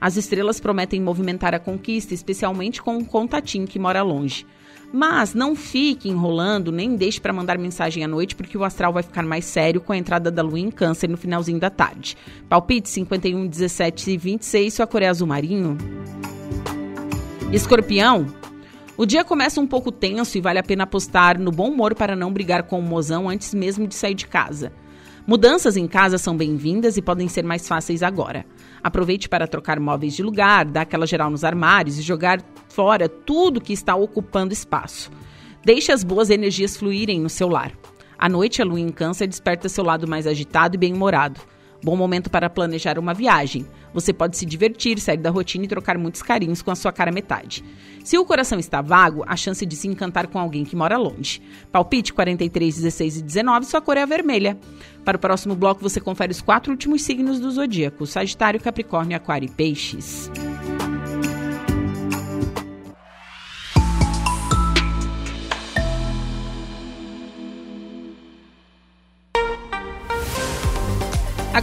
As estrelas prometem movimentar a conquista, especialmente com um contatinho que mora longe. Mas não fique enrolando, nem deixe para mandar mensagem à noite, porque o astral vai ficar mais sério com a entrada da lua em câncer no finalzinho da tarde. Palpite 51, 17 e 26, sua cor é azul marinho. Escorpião, o dia começa um pouco tenso e vale a pena apostar no bom humor para não brigar com o mozão antes mesmo de sair de casa. Mudanças em casa são bem-vindas e podem ser mais fáceis agora. Aproveite para trocar móveis de lugar, dar aquela geral nos armários e jogar fora tudo que está ocupando espaço. Deixe as boas energias fluírem no seu lar. À noite, a lua em câncer desperta seu lado mais agitado e bem-humorado. Bom momento para planejar uma viagem. Você pode se divertir, sair da rotina e trocar muitos carinhos com a sua cara metade. Se o coração está vago, a chance de se encantar com alguém que mora longe. Palpite 43, 16 e 19, sua cor é a vermelha. Para o próximo bloco, você confere os quatro últimos signos do zodíaco: Sagitário, Capricórnio, Aquário e Peixes.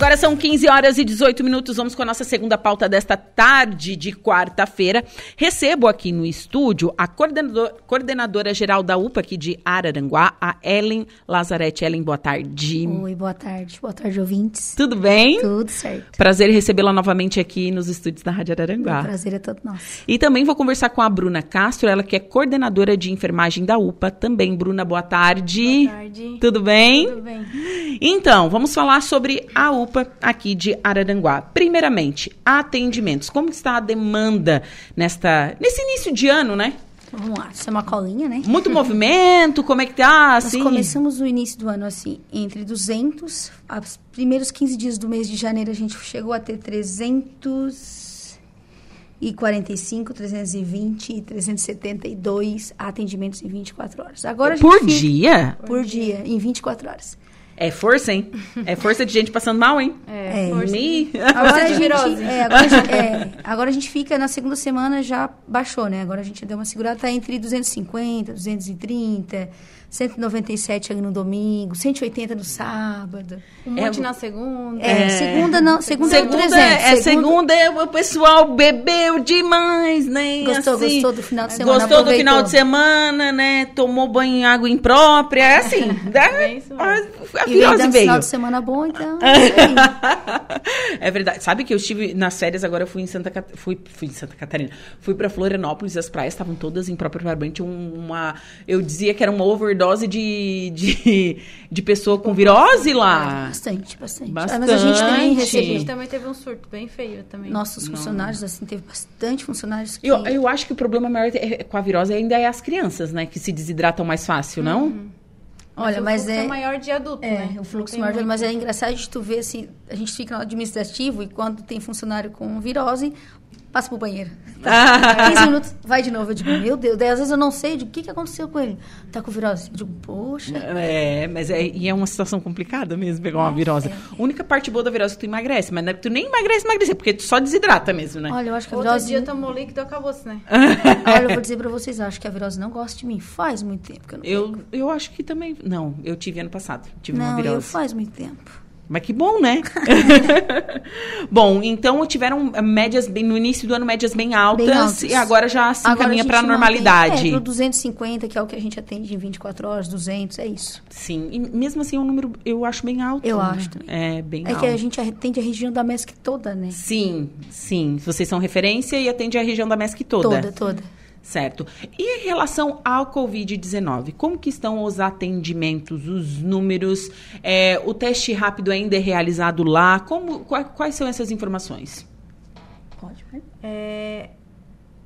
Agora são 15 horas e 18 minutos. Vamos com a nossa segunda pauta desta tarde de quarta-feira. Recebo aqui no estúdio a coordenador, coordenadora geral da UPA aqui de Araranguá, a Ellen Lazarete. Ellen, boa tarde. Oi, boa tarde. Boa tarde, ouvintes. Tudo bem? Tudo certo. Prazer em recebê-la novamente aqui nos estúdios da Rádio Araranguá. O prazer é todo nosso. E também vou conversar com a Bruna Castro, ela que é coordenadora de enfermagem da UPA. Também, Bruna, boa tarde. Boa tarde. Tudo bem? Tudo bem. Então, vamos falar sobre a UPA UPA aqui de Araranguá. Primeiramente, atendimentos. Como está a demanda nesta, nesse início de ano, né? Vamos lá, isso é uma colinha, né? Muito [laughs] movimento, como é que tá, assim? Nós começamos o início do ano, assim, entre 200, os primeiros 15 dias do mês de janeiro a gente chegou a ter 345, 320 e 372 atendimentos em 24 horas. Agora Por fica, dia? Por dia, em 24 horas. É força, hein? É força de gente passando mal, hein? É, força. Me... [laughs] Agora a, gente, é, agora, a gente, é, agora a gente fica, na segunda semana já baixou, né? Agora a gente deu uma segurada, tá entre 250, 230, 197 ali no domingo, 180 no sábado. Um monte na segunda. É, segunda não, segunda, Segunda, é 300. é, segunda é o pessoal bebeu demais, né? Gostou, Assim, gostou do final de semana, Gostou do final aproveitou. de semana, né? Tomou banho em água imprópria, é assim. [laughs] É isso a, mesmo. a E dando veio. final de semana bom, então. [laughs] é. É verdade. Sabe que eu estive nas férias, agora eu fui em Santa Cat... fui, fui em Santa Catarina. Fui pra Florianópolis, as praias estavam todas em propriamente uma. Eu dizia que era uma overdose de, de, de pessoa com virose lá. Bastante, bastante. Bastante. Mas a gente também A gente recebeu. também teve um surto bem feio também. Nossos funcionários, assim, teve bastante funcionários que... Eu, eu acho que o problema maior é- com a virose ainda é as crianças, né? Que se desidratam mais fácil, não? Olha, o mas fluxo é... maior de adulto, É, né? o fluxo Não maior, muito. mas é engraçado de tu ver assim, a gente fica no administrativo e quando tem funcionário com virose, passa pro banheiro. [laughs] Ah. 15 minutos, vai de novo. Eu digo, meu Deus. Daí às vezes eu não sei, eu digo, o que, que aconteceu com ele? Tá com virose. Eu digo, poxa. É, mas é, e é uma situação complicada mesmo pegar uma virose. A única parte boa da virose é que tu emagrece, mas não é que tu nem emagrece, emagrece, porque tu só desidrata mesmo, né? Olha, eu acho que a Outro virose. dia tomou líquido e acabou-se, né? [laughs] Olha, eu vou dizer pra vocês, eu acho que a virose não gosta de mim. Faz muito tempo que eu não Eu, pego. eu acho que também. Não, eu tive ano passado. Tive uma Não, eu virose. faz muito tempo. Mas que bom, né? [laughs] bom, então tiveram eh, médias bem, no início do ano médias bem altas, Bem altas. e agora já se Agora encaminha para a mantém- normalidade. É, pro 250, que é o que a gente atende em 24 horas, 200, é isso. Sim, e mesmo assim é um número eu acho bem alto. Eu né? acho também. É bem É alto. que a gente atende a região da MESC toda, né? Sim, sim. Vocês são referência e atende a região da MESC toda. Toda, toda. Certo. E em relação ao Covid-19, como que estão os atendimentos, os números? É, o teste rápido ainda é realizado lá? Como, qua- quais são essas informações? Pode. É,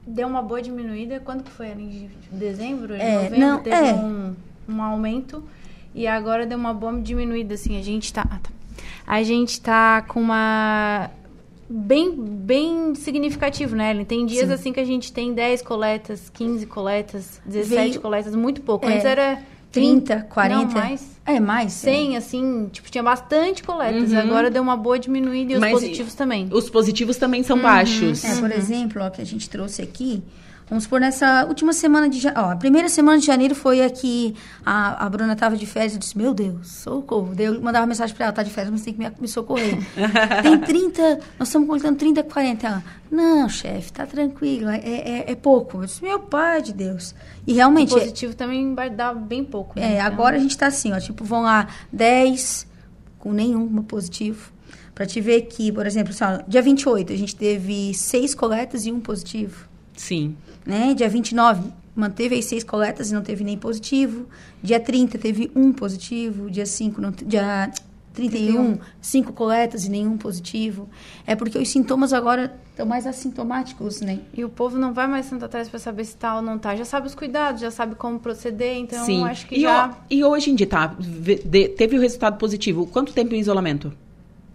deu uma boa diminuída. Quando que foi? Em dezembro? Em É, novembro não, teve é. um, um aumento. E agora deu uma boa diminuída, assim. A gente tá... ah, tá. A gente tá com uma... Bem, bem significativo, né, Ellen? Tem dias, Sim. assim, que a gente tem 10 coletas, 15 coletas, 17 Veio- coletas, muito pouco. É, Antes era... 30, 40. Não, mais. É, mais. 100, assim, tipo, tinha bastante coletas. Uhum. Agora deu uma boa diminuída e os Mas positivos também. Os positivos também são baixos. É, por exemplo, ó, que a gente trouxe aqui, vamos supor, nessa última semana de janeiro, a primeira semana de janeiro foi a que a, a Bruna tava de férias, eu disse, meu Deus, socorro. Daí eu mandava mensagem pra ela, tá de férias, mas tem que me, me socorrer. [laughs] tem 30, nós estamos coletando 30, 40. Ela, não, chefe, tá tranquilo, é, é, é pouco. Eu disse, meu pai de Deus. E realmente, O positivo também vai dar bem pouco. né? é, Então, agora a gente tá assim, ó, tipo, vão lá 10 com nenhum positivo. Pra te ver que, por exemplo, assim, ó, dia 28 a gente teve seis coletas e um positivo Sim. Né? Dia 29, manteve as seis coletas e não teve nem positivo. Dia 30, teve um positivo. Dia 5, não, dia 31, cinco coletas e nenhum positivo. É porque os sintomas agora estão mais assintomáticos, né? E o povo não vai mais tanto atrás pra saber se tá ou não tá. Já sabe os cuidados, já sabe como proceder, então Sim. acho que e, já ho- e hoje em dia, tá? de- teve o resultado positivo. Quanto tempo em isolamento?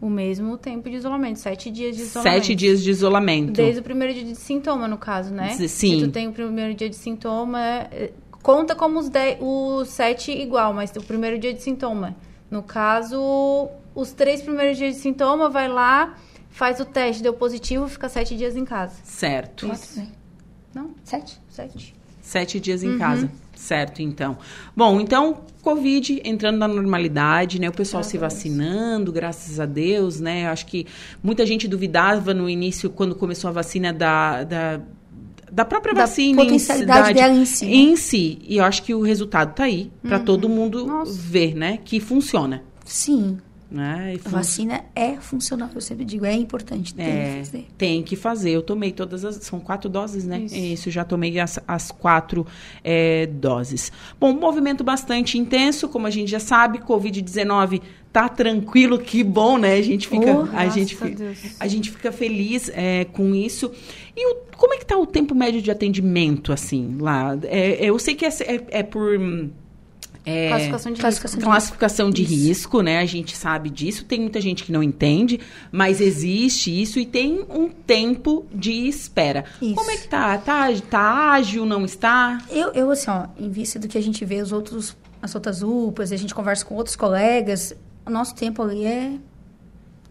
O mesmo tempo de isolamento, sete dias de isolamento. Sete dias de isolamento. Desde o primeiro dia de sintoma, no caso, né? Sim. Se tu tem o primeiro dia de sintoma, é, conta como os, dez, os sete igual, mas o primeiro dia de sintoma. No caso, os três primeiros dias de sintoma, vai lá, faz o teste, deu positivo, fica sete dias em casa. Certo. Quatro, né? Não? Sete? Sete. Sete dias Uhum. em casa. Certo, então. Bom, então, Covid entrando na normalidade, né? O pessoal se vacinando, graças a Deus, né? Eu acho que muita gente duvidava no início, quando começou a vacina da. da da própria Da vacina potencialidade em si, dela em si, né? em si. E eu acho que o resultado tá aí para Uhum. todo mundo ver, né? Que funciona. Sim. Né? E A fun- vacina é funcional, eu sempre digo, é importante, tem que É, fazer. tem que fazer. Eu tomei todas as. São quatro doses, né? Isso, já tomei as, as quatro é, doses. Bom, movimento bastante intenso, como a gente já sabe, Covid-19 tá tranquilo, que bom, né? A gente fica, Oh, a gente, a fi- Deus. a gente fica feliz é, com isso. E o- como é que tá o tempo médio de atendimento, assim, lá? É, eu sei que é, é- é por. É, Classificação de Classificação risco. classificação de risco, né? A gente sabe disso. Tem muita gente que não entende, mas existe isso e tem um tempo de espera. Isso. Como é que tá? Tá, tá ágil, não está? Eu, eu, assim, ó, em vista do que a gente vê os outros, as outras UPAs, a gente conversa com outros colegas, o nosso tempo ali é,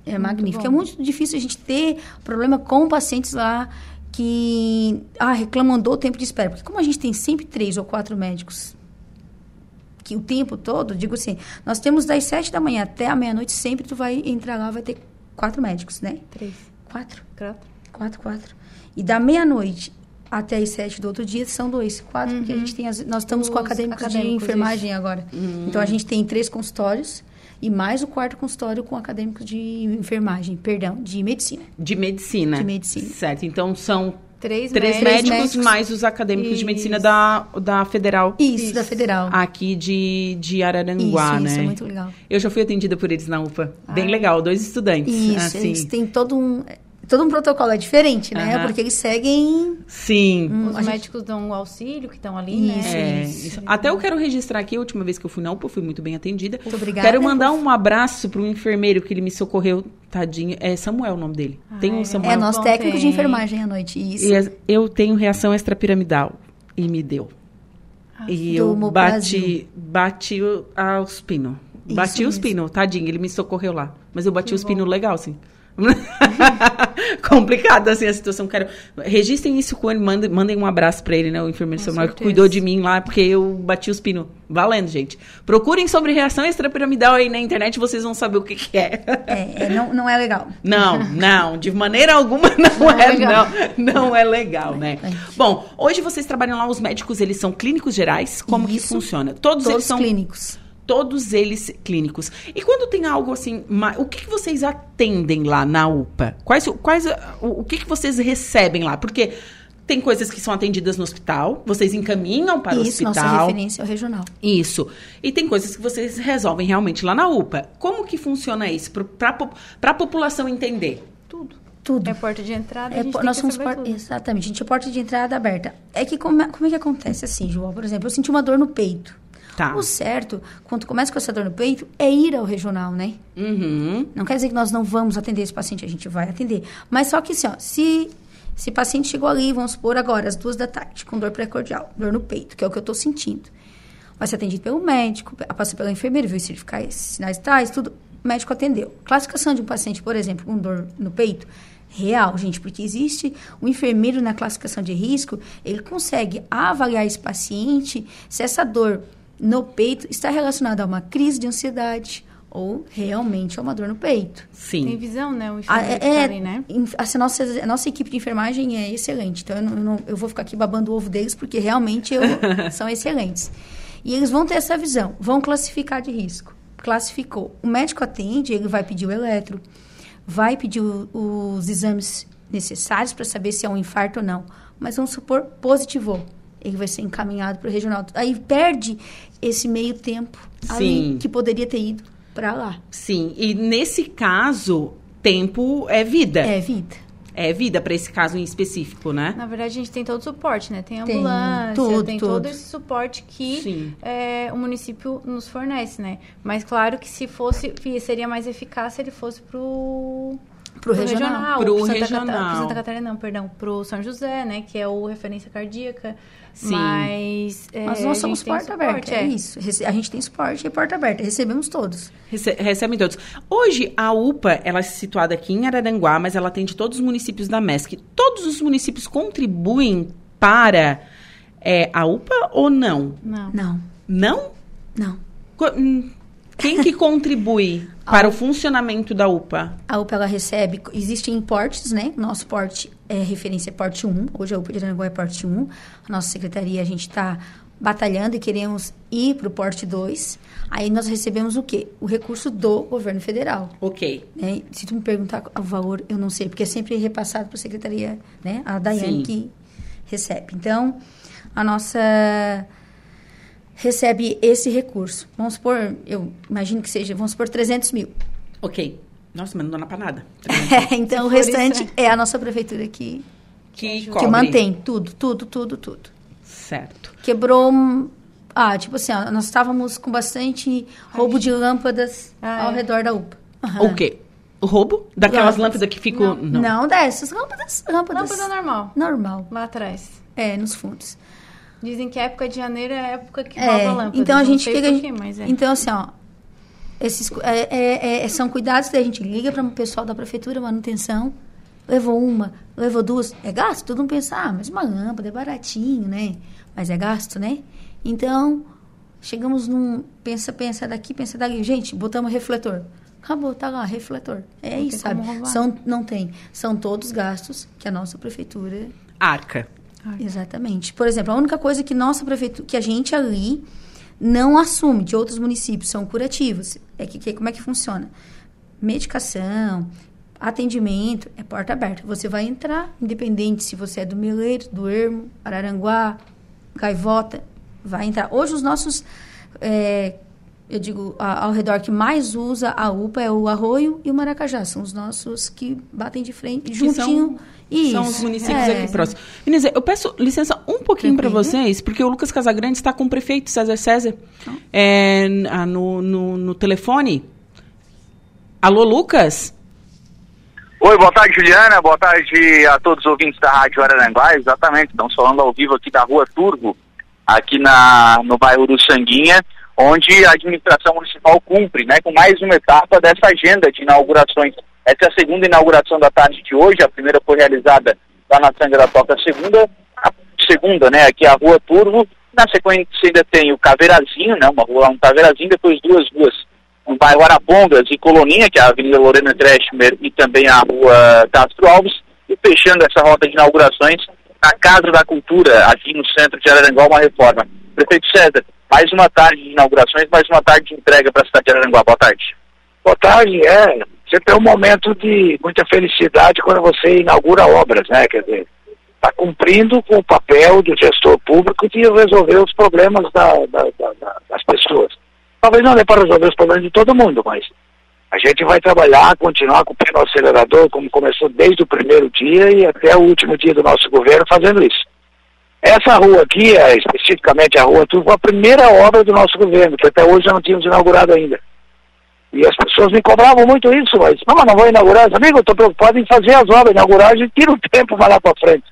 é magnífico. bom. É muito difícil a gente ter problema com pacientes lá que ah, reclamam do tempo de espera. Porque como a gente tem sempre três ou quatro médicos que o tempo todo, digo assim, nós temos das sete da manhã até a meia-noite, sempre tu vai entrar lá, vai ter quatro médicos, né? Três. Quatro. Quatro. Quatro, quatro. E da meia-noite até as sete do outro dia são dois. Quatro, porque a gente tem as, nós estamos com Os acadêmicos, de acadêmicos, enfermagem agora. Então a gente tem três consultórios e mais o quarto consultório com acadêmicos de enfermagem, perdão, de medicina. De medicina. De medicina. Certo. Então são Três, três médicos. médicos, mais os acadêmicos de Isso. medicina da, da Federal. Isso, da Federal. Aqui de, de Araranguá, isso, né? isso, muito legal. Eu já fui atendida por eles na UPA. Bem Ah. legal, dois estudantes. Isso, assim. eles têm todo um... todo um protocolo é diferente, né? Aham. Porque eles seguem. Sim. Hum, Os a gente- médicos dão o auxílio que estão ali, Isso, né? É, isso. Até eu quero registrar aqui, a última vez que eu fui na UPA, eu fui muito bem atendida. Muito obrigada. Quero mandar um abraço pro enfermeiro que ele me socorreu, tadinho. É Samuel o nome dele. Tem um Ai, Samuel. É nosso bom, técnico de tem. enfermagem à noite. Isso. E as- eu tenho reação extrapiramidal. E me deu. e do eu bati, bati o- aos pinos. Isso Bati os pinos, tadinho, ele me socorreu lá. Mas eu bati os pinos legal, assim. [laughs] Complicada assim a situação. Quero. Registrem isso com ele, mandem, mandem um abraço pra ele, né? O enfermeiro Samuel que cuidou de mim lá, porque eu bati os pinos. Valendo, gente. Procurem sobre reação extrapiramidal aí na internet, vocês vão saber o que, que é. É, é, não, não é legal. Não, não, de maneira alguma [laughs] não, Não é é, legal. não, não é legal, né? Bom, hoje vocês trabalham lá, os médicos, eles são clínicos gerais, como que Isso. funciona? Todos, eles Todos são clínicos. Todos eles clínicos. E quando tem algo assim, o que, que vocês atendem lá na UPA? Quais, quais o, o que, que vocês recebem lá? Porque tem coisas que são atendidas no hospital, vocês encaminham para o Isso, nossa hospital. referência é o regional. Isso. E tem coisas que vocês resolvem realmente lá na UPA. Como que funciona isso? Para a população entender. Tudo. Tudo. É porta de entrada, a É, gente po- tem nós que somos receber por- tudo. exatamente, a gente é porta de entrada aberta. É que como, é- como é que acontece assim, João? Por exemplo, eu senti uma dor no peito. Tá. O certo, quando começa com essa dor no peito, é ir ao regional, né? Uhum. Não quer dizer que nós não vamos atender esse paciente, a gente vai atender. Mas só que assim, ó, se esse paciente chegou ali, vamos supor agora, às duas da tarde, com dor precordial, dor no peito, que é o que eu tô sentindo. Vai ser atendido pelo médico, passa pela enfermeira, viu certificar esses sinais tais, tudo. O médico atendeu. Classificação de um paciente, por exemplo, com dor no peito, real, gente, porque existe o enfermeiro na classificação de risco, ele consegue avaliar esse paciente se essa dor no peito está relacionada a uma crise de ansiedade ou realmente a uma dor no peito. Sim. Tem visão, né? O Ah, enfermeiro é, que tá é, ali, né? a, nossa, a nossa equipe de enfermagem é excelente. Então, eu, não, eu não- eu vou ficar aqui babando o ovo deles, porque realmente eu- [laughs] são excelentes. E eles vão ter essa visão, vão classificar de risco. Classificou. O médico atende, ele vai pedir o eletro, vai pedir o- os exames necessários para saber se é um infarto ou não. Mas vamos supor, positivou. Ele vai ser encaminhado para o regional. Aí perde esse meio tempo ali Sim. que poderia ter ido para lá. Sim. E nesse caso, tempo é vida. É vida. É vida para esse caso em específico, né? Na verdade, a gente tem todo o suporte, né? Tem Tem ambulância, tudo, tem tudo. todo esse suporte que é, o município nos fornece, né? Mas claro que se fosse, seria mais eficaz se ele fosse pro... Pro regional. Pro Santa regional. Cata- pro Santa Catarina, não, perdão. Pro São José, né? Que é o referência cardíaca. Sim. Mas... é, Nós não gente somos porta suporte, aberta, é. isso. Rece- A gente tem suporte e porta aberta. Recebemos todos. Rece recebem todos. Hoje, a UPA, ela é situada aqui em Araranguá, mas ela atende todos os municípios da MESC. Todos os municípios contribuem para é, a UPA ou não? Não. Não, Não? não. Quem que contribui para o funcionamento da UPA? A UPA, ela recebe... Existem portes, né? Nosso porte é referência porte 1. Hoje a UPA de Aranguá é porte 1. A nossa secretaria, a gente está batalhando e queremos ir para o porte 2. Aí nós recebemos o quê? O recurso do governo federal. Ok. né? Se tu me perguntar o valor, eu não sei, porque é sempre repassado para a secretaria, né? A Daiane Sim. que recebe. Então, a nossa recebe esse recurso. Vamos supor, eu imagino que seja, vamos supor 300 mil. Ok. Nossa, mas não dá pra nada. [laughs] então, o restante isso, é a nossa prefeitura que, Que, que cobre. mantém tudo, tudo, tudo, tudo. Certo. Quebrou... um- Ah, tipo assim, ó, nós estávamos com bastante roubo de lâmpadas Ah, ao é. redor da UPA. Aham. O quê? O roubo? Daquelas Lâmpadas. lâmpadas que ficam... Não. dessas, lâmpadas, lâmpadas. Lâmpada normal. Normal. Lá atrás. É, nos fundos. Dizem que a época de janeiro é a época que É, rouba lâmpada. então a gente por quê, mas é. Então, assim, ó. Esses, cu- é, é- é- são cuidados que a gente liga para o pessoal da prefeitura, manutenção. Levou uma, levou duas. É gasto? Todo mundo pensa, ah, mas uma lâmpada é baratinho, né? Mas é gasto, né? Então, chegamos num. Pensa, pensa daqui, pensa dali. Gente, botamos refletor. Acabou, tá lá, refletor. É Não isso, sabe? São, não tem. São todos gastos que a nossa prefeitura Arca. Exatamente. Por exemplo, a única coisa que nossa prefeitura, que a gente ali não assume de outros municípios são curativos. É que, que- como é que funciona? Medicação, atendimento, é porta aberta. Você vai entrar, independente se você é do Meleiro, do Ermo, Araranguá, Gaivota, vai entrar. Hoje os nossos é, eu digo, a, ao redor que mais usa a UPA é o Arroio e o Maracajá. São os nossos que batem de frente, juntinho. Isso, são os municípios é. aqui próximos. Inês, eu peço licença um pouquinho para vocês, porque o Lucas Casagrande está com o prefeito César César ah. é, no, no, no telefone. Alô, Lucas? Oi, boa tarde, Juliana. Boa tarde a todos os ouvintes da Rádio Araranguá. Exatamente, estamos falando ao vivo aqui da Rua Turbo, aqui na, no bairro do Sanguinha onde a administração municipal cumpre, né, com mais uma etapa dessa agenda de inaugurações. Essa é a segunda inauguração da tarde de hoje, a primeira foi realizada lá na Sanga da Toca, a segunda, a segunda, né, aqui a Rua Turvo, na sequência ainda tem o Caveirazinho, né, uma rua no Caveirazinho, depois duas ruas no bairro Arapongas e Coloninha, que é a Avenida Lorena Dreschmer e também a Rua Castro Alves, e fechando essa rota de inaugurações, a Casa da Cultura, aqui no centro de Araranguá, uma reforma. Prefeito César, mais uma tarde de inaugurações, mais uma tarde de entrega para a cidade de Aranguá. Boa tarde. Boa tarde, é. Sempre é um momento de muita felicidade quando você inaugura obras, né? Quer dizer, está cumprindo com o papel do gestor público de resolver os problemas da, da, da, das pessoas. Talvez não dê para resolver os problemas de todo mundo, mas a gente vai trabalhar, continuar com o pé no acelerador, como começou desde o primeiro dia e até o último dia do nosso governo fazendo isso. Essa rua aqui, é, especificamente a rua Turvo, foi a primeira obra do nosso governo, que até hoje não tínhamos inaugurado ainda. E as pessoas me cobravam muito isso, mas, não, não vou inaugurar. Amigo, eu estou preocupado em fazer as obras, inaugurar e tira o [laughs] tempo mais lá para frente.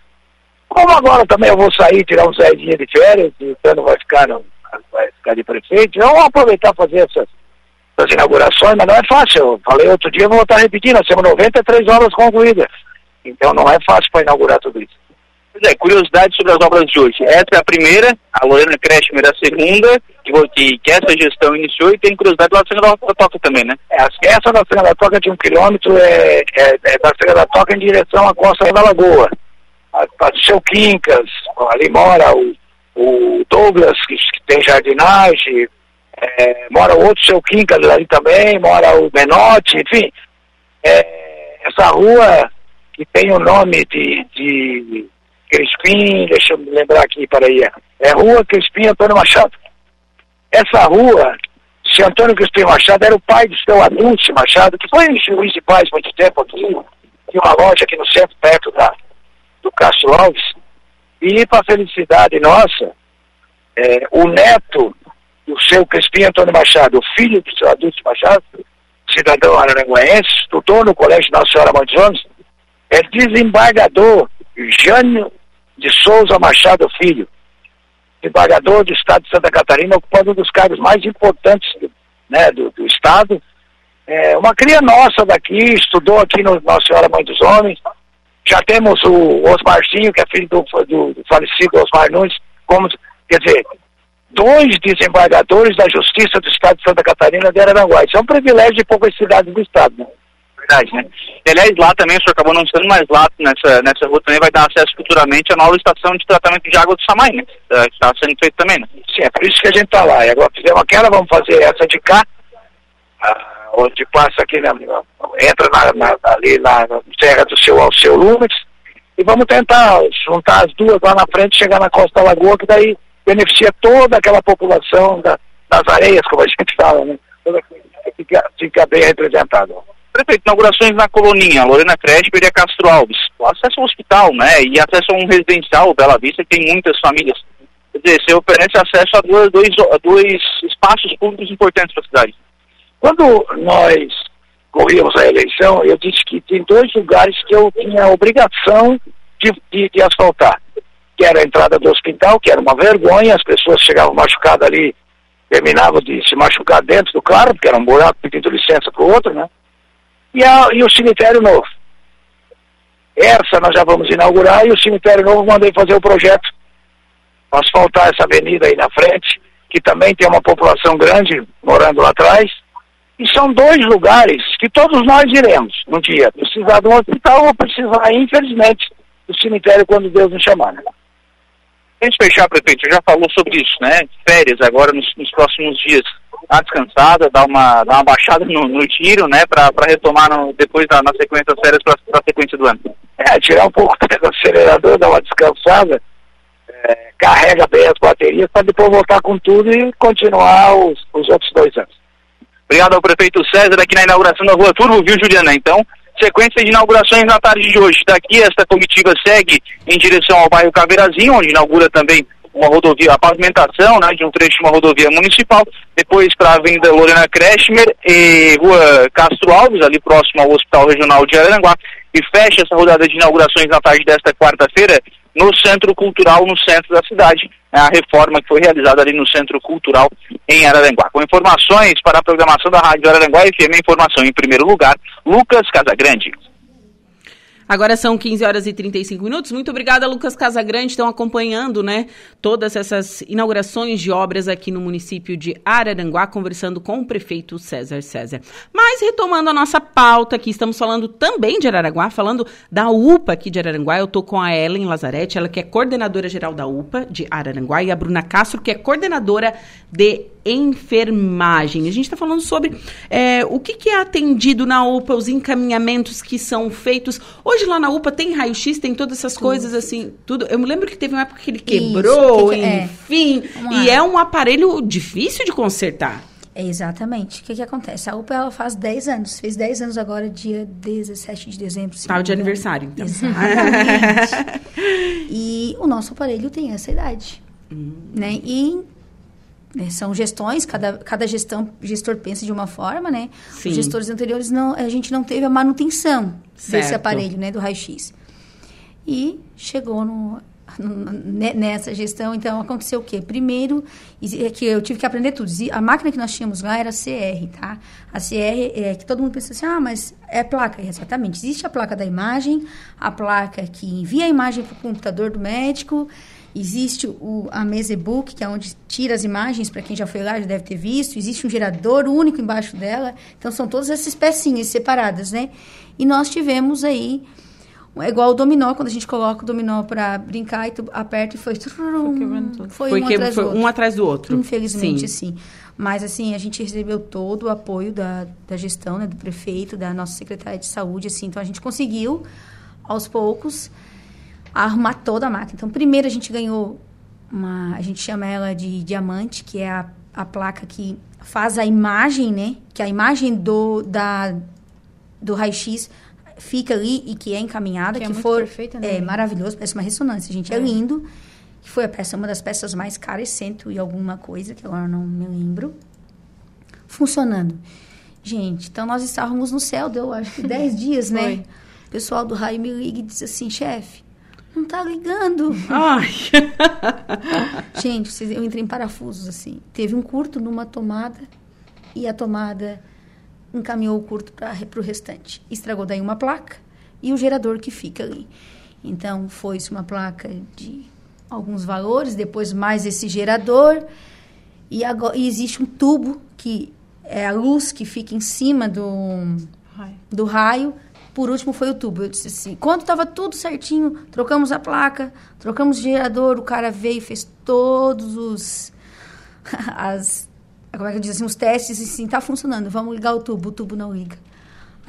Como agora também eu vou sair, tirar uns 10 dias de férias, e o Tano vai ficar, não, vai ficar de prefeito, vamos aproveitar fazer essas, essas inaugurações, mas não é fácil. Eu falei outro dia, vou voltar repetindo, nós temos 93 obras concluídas. Então não é fácil para inaugurar tudo isso. Pois é, curiosidade sobre as obras de hoje. Essa é a primeira, a Lorena Kretschmer é a segunda, que, que essa gestão iniciou, e tem curiosidade lá da Serra da Toca também, né? É, essa da Serra da Toca de um quilômetro é, é, é da Serra da Toca em direção à costa da Lagoa. A, seu Quincas, ali mora o, o Douglas, que, que tem jardinagem, é, mora outro seu Quincas ali também, mora o Benote, enfim. É, essa rua que tem o nome de, de Crispim, deixa eu lembrar aqui, para aí, é Rua Crispim Antônio Machado. Essa rua, se Antônio Crispim Machado era o pai do seu Anúncio Machado, que foi juiz de paz muito tempo aqui, tinha uma loja aqui no centro, perto da, do Castro Alves, e para felicidade nossa, é, o neto do seu Crispim Antônio Machado, o filho do seu Adulto Machado, cidadão araranguense, estudou no Colégio Nossa Senhora Mãe é desembargador Jânio de Souza Machado Filho, desembargador do Estado de Santa Catarina, ocupando um dos cargos mais importantes né, do, do Estado. É, uma cria nossa daqui, estudou aqui no Nossa Senhora Mãe dos Homens. Já temos o Osmarzinho, que é filho do, do, do falecido Osmar Nunes, como, quer dizer, dois desembargadores da Justiça do Estado de Santa Catarina de Araranguá. Isso é um privilégio de poucas cidades do Estado. Né? Verdade, né? E, aliás, lá também, o senhor acabou não sendo mais lá nessa, nessa rua também vai dar acesso futuramente à nova estação de tratamento de água do Samai, né? Está sendo feito também, né? Sim, é por isso que a gente está lá. E agora fizemos aquela, vamos fazer essa de cá, ah, onde passa aqui, na, entra na, na, ali na, Serra do Seu Alceu Lumes, e vamos tentar juntar as duas lá na frente, chegar na Costa Lagoa, que daí beneficia toda aquela população da, das areias, como a gente fala, né? Toda, fica, fica bem representado. Prefeito, inaugurações na Coloninha, Lorena Cresper e a Castro Alves. O acesso ao hospital, né? E acesso a um residencial, Bela Vista, que tem muitas famílias. Quer dizer, você oferece acesso a dois, dois, dois espaços públicos importantes para a cidade. Quando nós corríamos a eleição, eu disse que tem dois lugares que eu tinha obrigação de, de, de asfaltar. Que era a entrada do hospital, que era uma vergonha, as pessoas chegavam machucadas ali, terminavam de se machucar dentro do carro, porque era um buraco pedindo licença para o outro, né? E, a, e o cemitério novo. Essa nós já vamos inaugurar e o cemitério novo mandei fazer o projeto asfaltar essa avenida aí na frente, que também tem uma população grande morando lá atrás. E são dois lugares que todos nós iremos um dia. Precisar de um hospital ou precisar, infelizmente, do cemitério quando Deus nos chamar. Né? Antes de fechar, prefeito, já falou sobre isso, né? Férias agora nos, nos próximos dias dar uma descansada, dar uma, dar uma baixada no, no tiro, né, para retomar no, depois da, na sequência das férias para a sequência do ano. É, tirar um pouco do acelerador, dar uma descansada. É, carrega bem as baterias para depois voltar com tudo e continuar os, os outros dois anos. Obrigado ao prefeito César aqui na inauguração da Rua Turbo, viu, Juliana? Então, sequência de inaugurações na tarde de hoje. Daqui, esta comitiva segue em direção ao bairro Caveirazinho, onde inaugura também uma rodovia, a pavimentação né, de um trecho de uma rodovia municipal, depois para a Avenida Lorena Kretschmer e Rua Castro Alves, ali próximo ao Hospital Regional de Araranguá, e fecha essa rodada de inaugurações na tarde desta quarta-feira no Centro Cultural, no centro da cidade, a reforma que foi realizada ali no Centro Cultural em Araranguá. Com informações para a programação da Rádio Araranguá FM, informação em primeiro lugar, Lucas Casagrande. Agora são 15 horas e 35 minutos. Muito obrigada, Lucas Casagrande. Estão acompanhando, né, todas essas inaugurações de obras aqui no município de Araranguá, conversando com o prefeito César César. Mas retomando a nossa pauta aqui, estamos falando também de Araranguá, falando da UPA aqui de Araranguá. Eu estou com a Ellen Lazarete, ela que é coordenadora geral da UPA de Araranguá, e a Bruna Castro, que é coordenadora de enfermagem. A gente está falando sobre é, o que, que, é atendido na UPA, os encaminhamentos que são feitos. Hoje lá na UPA tem raio-x, tem todas essas tudo. coisas assim, tudo. Eu me lembro que teve uma época que ele quebrou, Isso, que que é? enfim. É. E é um aparelho difícil de consertar. É exatamente. O que, que acontece? A UPA ela faz 10 anos. Fez 10 anos agora, dia 17 de dezembro. Tá de aniversário, então. Exatamente. [laughs] e o nosso aparelho tem essa idade. Hum. Né? E são gestões, cada, cada gestão, gestor pensa de uma forma, né? Sim. Os gestores anteriores, não, a gente não teve a manutenção certo. desse aparelho, né? Do raio-x. E chegou no, no, nessa gestão, então aconteceu o quê? Primeiro, é que eu tive que aprender tudo. A máquina que nós tínhamos lá era CR, tá? A CR é que todo mundo pensa assim, ah, mas é placa. Exatamente. Existe a placa da imagem, a placa que envia a imagem para o computador do médico, Existe o, a mesa e-book, que é onde tira as imagens, para quem já foi lá já deve ter visto. Existe um gerador único embaixo dela. Então, são todas essas pecinhas separadas, né? E nós tivemos aí, é igual o dominó, quando a gente coloca o dominó para brincar e tu aperta e foi... Trum, foi, foi, um, atrás foi um, atrás do outro. Infelizmente, sim. sim. Mas, assim, a gente recebeu todo o apoio da, da gestão, né, do prefeito, da nossa secretária de saúde, assim. Então, a gente conseguiu, aos poucos a arrumar toda a máquina. Então, primeiro a gente ganhou uma, a gente chama ela de diamante, que é a, a placa que faz a imagem, né? Que a imagem do da do raio-x fica ali e que é encaminhada, que, é que for perfeita, né? é maravilhoso, parece uma ressonância, gente, é, é lindo. Que foi a peça uma das peças mais caras, cento e alguma coisa, que agora não me lembro. Funcionando. Gente, então nós estávamos no céu, deu acho que 10 [laughs] dias, né? O pessoal do raio me liga e diz assim, chefe, não tá ligando. Ai. [laughs] Gente, eu entrei em parafusos, assim. Teve um curto numa tomada e a tomada encaminhou o curto para o restante. Estragou daí uma placa e o gerador que fica ali. Então, foi-se uma placa de alguns valores, depois mais esse gerador. E, agora, e existe um tubo que é a luz que fica em cima do, do raio por último foi o tubo. Eu disse assim, quando estava tudo certinho, trocamos a placa, trocamos o gerador, o cara veio e fez todos os [laughs] as como é que disse assim, os testes e assim, tá funcionando, vamos ligar o tubo, o tubo não liga.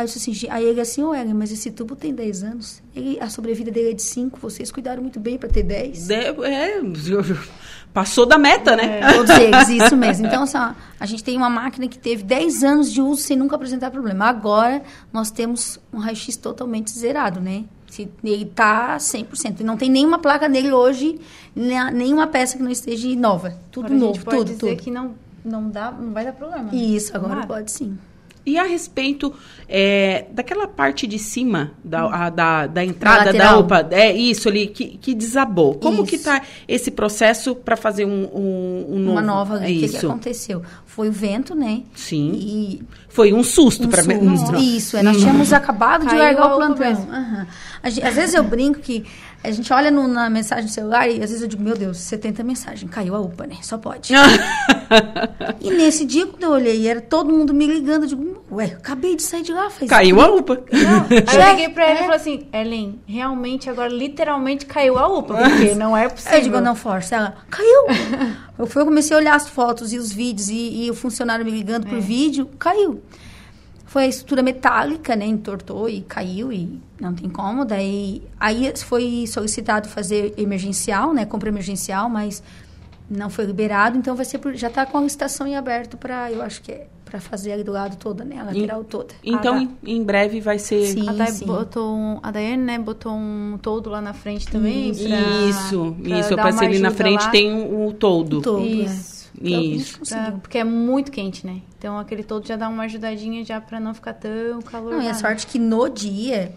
Aí eu disse assim, aí ele assim, ô Ellen, mas esse tubo tem 10 anos. Ele, a sobrevida dele é de 5, vocês cuidaram muito bem para ter 10. É, é, [laughs] passou da meta, né? É, todos eles, isso mesmo. Então, assim, a gente tem uma máquina que teve 10 anos de uso sem nunca apresentar problema. Agora, nós temos um raio-x totalmente zerado, né? Ele está 100%. Não tem nenhuma placa nele hoje, nenhuma peça que não esteja nova. Tudo agora novo, a gente pode tudo, dizer tudo. que não, não, dá, não vai dar problema. Isso, agora pode sim. E a respeito é, daquela parte de cima da, hum. a, da, da entrada da UPA, é isso ali, que, que desabou. Como isso. que está esse processo para fazer um, um, um novo? Uma nova, o que, que, aconteceu? Foi o vento, né? Sim. E foi um susto um para mim. Isso, é, nós tínhamos acabado de largar o plantão. Uhum. às vezes eu brinco que a gente olha no, na mensagem do celular e às vezes eu digo, meu Deus, 70 mensagens, caiu a UPA, né? Só pode. [laughs] e nesse dia, quando eu olhei, era todo mundo me ligando, eu digo, ué, acabei de sair de lá, faz Caiu a UPA. Não, [laughs] aí eu liguei pra ele é. e falei assim, Ellen, realmente agora literalmente caiu a UPA, porque [laughs] não é possível. Eu digo, não, força. Ela, caiu. eu fui, eu comecei a olhar as fotos e os vídeos e, e o funcionário me ligando por é. vídeo, caiu. Foi a estrutura metálica, né? Entortou e caiu e não tem como. Daí, aí foi solicitado fazer emergencial, né? Compra emergencial, mas não foi liberado. Então, vai ser por, já está com a licitação em aberto para, eu acho que é para fazer ali do lado todo, né? A lateral toda. Então, Ah, em, em breve vai ser... Sim, a, Day sim. botou um, a Daiane, né, botou um todo lá na frente também. Isso. pra- Isso, pra isso. Eu passei ali na frente, lá. tem o, o todo. Todo, Isso. Isso. Pra- porque é muito quente, né? Então aquele todo já dá uma ajudadinha já pra não ficar tão calor. Não, e a sorte que no dia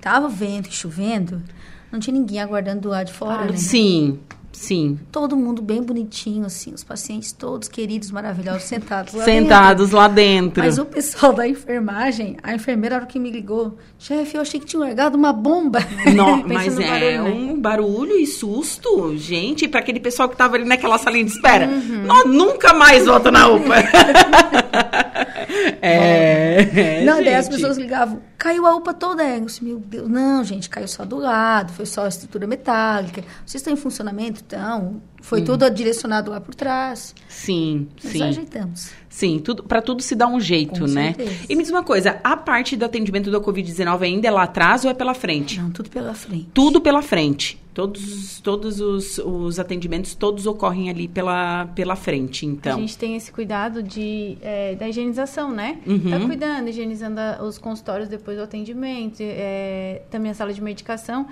tava vento e chovendo, não tinha ninguém aguardando do lado de fora, né? Sim, sim. Todo mundo bem bonitinho, assim, os pacientes todos queridos, maravilhosos, sentados lá Sentados dentro. lá dentro. Mas o pessoal da enfermagem, a enfermeira, a hora que me ligou, chefe, eu achei que tinha largado uma bomba. [laughs] Não, mas é barulho, né? um barulho e susto, gente, para aquele pessoal que tava ali naquela salinha de espera. Uhum. Nós nunca mais volta na UPA. [laughs] [laughs] é, Não, daí as gente. pessoas ligavam, caiu a UPA toda. Eu disse, meu Deus, não, gente, caiu só do lado, foi só a estrutura metálica. Vocês estão em funcionamento? Então, foi Hum. tudo direcionado lá por trás. Sim, Nós sim. ajeitamos. Sim, tudo, para tudo se dá um jeito, Com né? certeza. E me diz uma coisa, a parte do atendimento da Covid-19 ainda é lá atrás ou é pela frente? Não, tudo pela frente. Tudo pela frente. Todos, todos os, os atendimentos, todos ocorrem ali pela, pela frente, então. A gente tem esse cuidado de, é, da higienização, né? Uhum. Tá cuidando, higienizando os consultórios depois do atendimento, é, também a sala de medicação,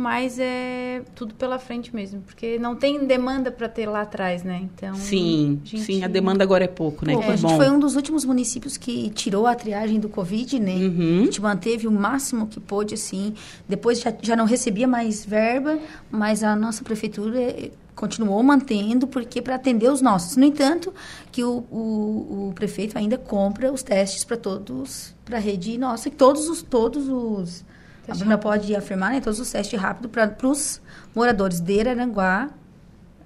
mas é tudo pela frente mesmo, porque não tem demanda para ter lá atrás, né? Então, Sim, gente- sim, a demanda agora é pouco, né? Pô, que a gente bom. foi um dos últimos municípios que tirou a triagem do Covid, né? Uhum. A gente manteve o máximo que pôde, assim. Depois já, já não recebia mais verba, mas a nossa prefeitura eh, continuou mantendo, porque para atender os nossos. No entanto, que o, o, o prefeito ainda compra os testes para todos, para a rede nossa, que todos os, todos os... A Bruna rápido. pode afirmar, né? Todos os testes rápidos para os moradores de Araranguá.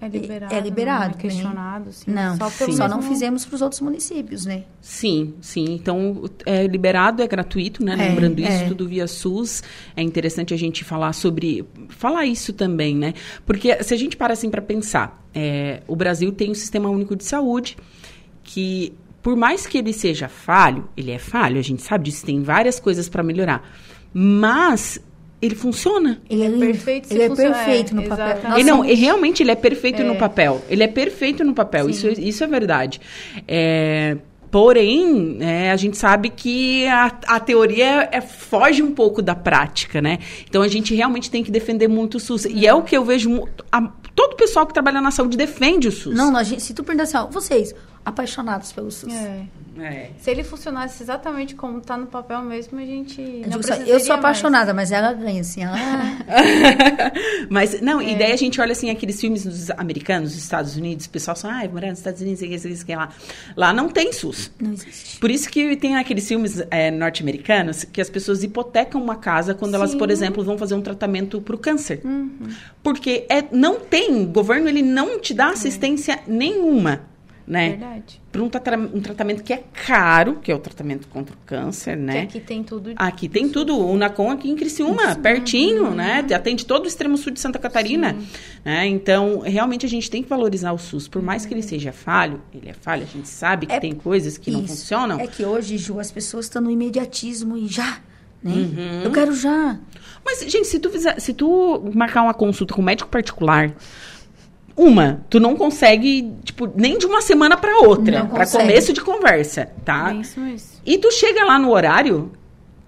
É liberado. É liberado, Não é né? questionado, sim. Não, só, só, pelo não fizemos para os outros municípios, né? Sim, sim. Então, é liberado, é gratuito, né? É, Lembrando isso, é. tudo via SUS. É interessante a gente falar sobre... Falar isso também, né? Porque se a gente para assim para pensar, é, o Brasil tem um Sistema Único de Saúde que, por mais que ele seja falho, ele é falho, a gente sabe disso, tem várias coisas para melhorar. Mas ele funciona. Ele é, lindo. perfeito Ele é funciona- perfeito é, no papel. Ele não, e realmente ele é perfeito É. no papel. Ele é perfeito no papel. Isso, isso é verdade. É, porém, é, a gente sabe que a, a teoria é, foge um pouco da prática, né? Então a gente realmente tem que defender muito o SUS. E é o que eu vejo. a- todo o pessoal que trabalha na saúde defende o SUS. Não, nós, se tu perguntar assim, ó, vocês, apaixonados pelo SUS. É. É. Se ele funcionasse exatamente como tá no papel mesmo, a gente Eu, não só, eu sou mais. apaixonada, mas ela ganha assim. Ela... [laughs] Mas, não, É. e daí a gente olha assim, aqueles filmes dos americanos, dos Estados Unidos, o pessoal fala, ah, morar nos Estados Unidos, sei o que, sei o que, sei o que lá. Lá não tem SUS. Não existe. Por isso que tem aqueles filmes é, norte-americanos que as pessoas hipotecam uma casa quando elas, por exemplo, vão fazer um tratamento para o câncer. Uhum. Porque é, não tem, o governo ele não te dá assistência nenhuma, né? Verdade. Para um, trata- um tratamento que é caro, que é o tratamento contra o câncer, né? Que aqui tem tudo. Aqui tem tudo, o Nacon aqui em Criciúma, pertinho, né? Atende todo o extremo sul de Santa Catarina. Né? Então, realmente a gente tem que valorizar o SUS. Por mais que ele seja falho, ele é falho, a gente sabe que É- tem coisas que não Isso. funcionam. É que hoje, Ju, as pessoas estão no imediatismo e já, né? Uhum. Eu quero já. Mas, gente, se tu, fizer, se tu marcar uma consulta com um médico particular, uma, tu não consegue, tipo, nem de uma semana para outra, para começo de conversa, tá? É isso mesmo. E tu chega lá no horário,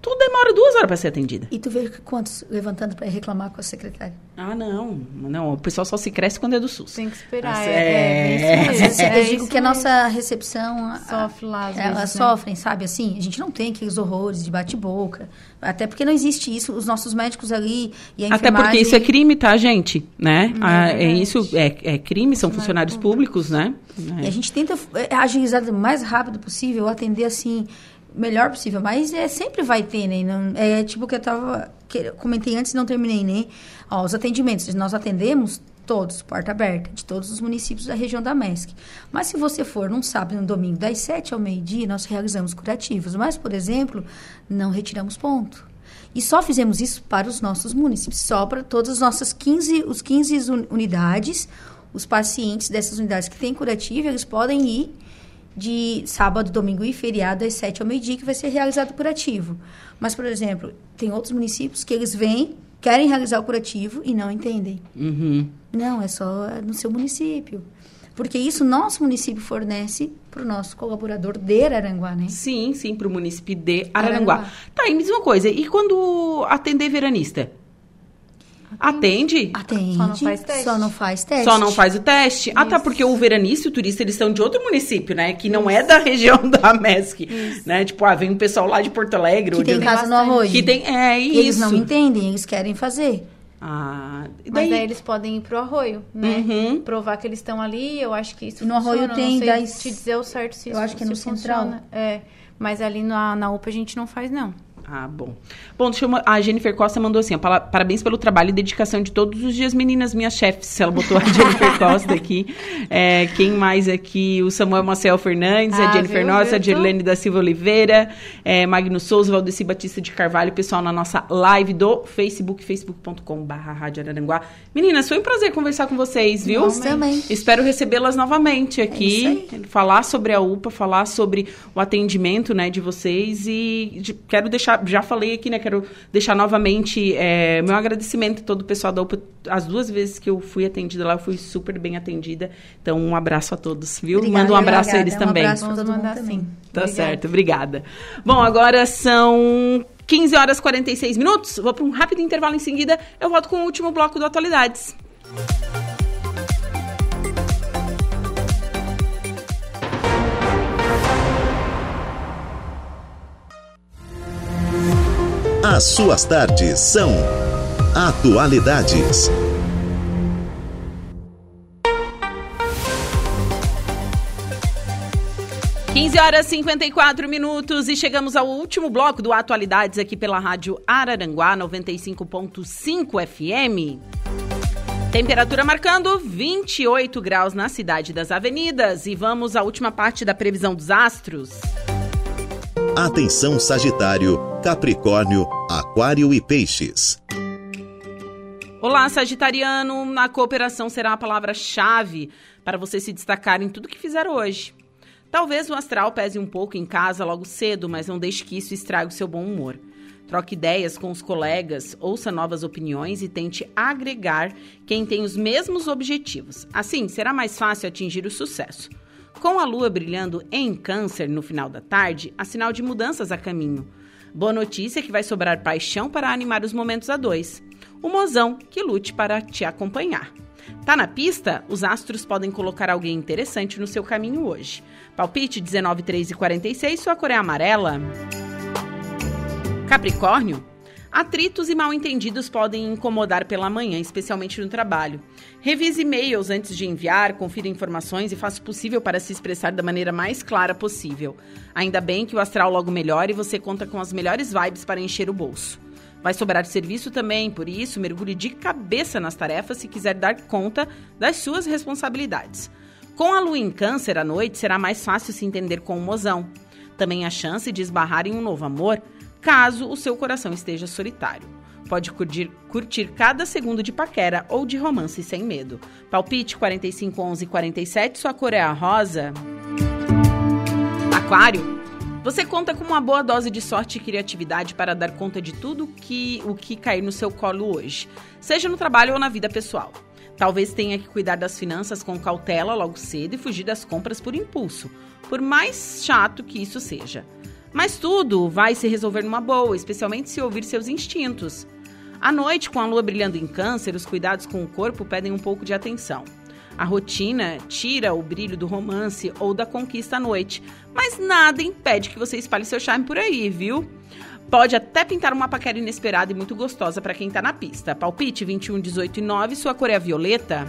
tu demora duas horas para ser atendida. E tu vê quantos levantando para reclamar com a secretária. Ah, não, não, o pessoal só se cresce quando é do SUS. Tem que esperar. Nossa, é, é, é. isso eu É digo isso que a nossa recepção... Sofre lá, às Elas vezes, né? sofrem, sabe? Assim, a gente não tem aqueles horrores de bate-boca. Até porque não existe isso. Os nossos médicos ali e a Até porque isso é crime, tá, gente? Né? Ah, é é, verdade. isso, é, é crime, são funcionários públicos, né? E a gente tenta é, agilizar o mais rápido possível, atender assim, melhor possível. Mas é, sempre vai ter, né? Não, é tipo que eu tava. Que eu comentei antes e não terminei, né? Ó, os atendimentos, nós atendemos todos, porta aberta, de todos os municípios da região da MESC. Mas se você for num sábado num domingo, das 7 ao meio-dia, nós realizamos curativos. Mas, por exemplo, não retiramos ponto. E só fizemos isso para os nossos municípios, só para todas as nossas 15, os 15 uni- unidades, os pacientes dessas unidades que têm curativo, eles podem ir de sábado, domingo e feriado, às 7 ao meio-dia, que vai ser realizado o curativo. Mas, por exemplo, tem outros municípios que eles vêm, querem realizar o curativo e não entendem. Uhum. Não, é só no seu município. Porque isso nosso município fornece para o nosso colaborador de Araranguá, né? Sim, sim, para o município de Araranguá. Araranguá. Tá, e me diz uma coisa, e quando atender veranista? Atende? Atende. Só não faz teste. Só não faz teste. Só não faz o teste? Ah, tá, porque o veranista e o turista, eles são de outro município, né? Que não é da região da MESC, né? Tipo, ah, vem um pessoal lá de Porto Alegre. Que tem casa no arroio. Que tem, é isso. Eles não entendem, eles querem fazer. Ah, e Mas daí? daí eles podem ir pro arroio, né? Uhum. Provar que eles estão ali, eu acho que isso No arroio funciona, tem não sei das- te dizer o certo se Eu isso acho que é no central. funciona. É, mas ali na, na UPA a gente não faz, não. Ah, bom. Bom, deixa eu, a Jennifer Costa mandou assim, ó, "Pala- parabéns pelo trabalho e dedicação de todos os dias, meninas, minhas chefes. Ela botou a [laughs] Jennifer Costa aqui. É, quem mais aqui? O Samuel Marcel Fernandes, a Ah, Jennifer viu, Nossa, a? Dirlene da Silva Oliveira, é, Magno Souza, Valdeci Batista de Carvalho, pessoal na nossa live do Facebook, facebook.com.br Rádio Araranguá. Meninas, foi um prazer conversar com vocês, viu? Nós também. Espero recebê-las novamente aqui, falar sobre a UPA, falar sobre o atendimento, né, de vocês e de- quero deixar, já falei aqui, né, quero deixar novamente é, meu agradecimento a todo o pessoal da UPA. As duas vezes que eu fui atendida lá, eu fui super bem atendida. Então, um abraço a todos, viu? Obrigada, Manda um abraço a obrigada. eles Um também. abraço pra Vamos todo mundo também. sim. Tá Obrigada. certo, obrigada. Bom, agora são 15 horas e 46 minutos. Vou para um rápido intervalo em seguida. Eu volto com o último bloco do Atualidades. As suas tardes são Atualidades. 15 horas e 54 minutos e chegamos ao último bloco do Atualidades aqui pela Rádio Araranguá 95.5 FM. Temperatura marcando 28 graus na cidade das avenidas e vamos à última parte da previsão dos astros. Atenção Sagitário, Capricórnio, Aquário e Peixes. Olá, Sagitariano. Na cooperação será a palavra-chave para você se destacar em tudo que fizer hoje. Talvez o astral pese um pouco em casa logo cedo, mas não deixe que isso estrague o seu bom humor. Troque ideias com os colegas, ouça novas opiniões e tente agregar quem tem os mesmos objetivos. Assim, será mais fácil atingir o sucesso. Com a lua brilhando em Câncer no final da tarde, há sinal de mudanças a caminho. Boa notícia é que vai sobrar paixão para animar os momentos a dois. O mozão que lute para te acompanhar. Tá na pista? Os astros podem colocar alguém interessante no seu caminho hoje. Palpite 19, 3 e 46, sua cor é amarela. Capricórnio. Atritos e mal-entendidos podem incomodar pela manhã, especialmente no trabalho. Revise e-mails antes de enviar, confira informações e faça o possível para se expressar da maneira mais clara possível. Ainda bem que o astral logo melhora e você conta com as melhores vibes para encher o bolso. Vai sobrar serviço também, por isso, mergulhe de cabeça nas tarefas se quiser dar conta das suas responsabilidades. Com a lua em câncer à noite, será mais fácil se entender com o mozão. Também há chance de esbarrar em um novo amor, caso o seu coração esteja solitário. Pode curtir, curtir cada segundo de paquera ou de romance sem medo. Palpite 45 11 47, sua cor é a rosa. Aquário. Você conta com uma boa dose de sorte e criatividade para dar conta de tudo que, o que cair no seu colo hoje, seja no trabalho ou na vida pessoal. Talvez tenha que cuidar das finanças com cautela logo cedo e fugir das compras por impulso, por mais chato que isso seja. Mas tudo vai se resolver numa boa, especialmente se ouvir seus instintos. À noite, com a lua brilhando em câncer, os cuidados com o corpo pedem um pouco de atenção. A rotina tira o brilho do romance ou da conquista à noite, mas nada impede que você espalhe seu charme por aí, viu? Pode até pintar uma paquera inesperada e muito gostosa para quem tá na pista. Palpite 21, 18 e 9, sua cor é violeta.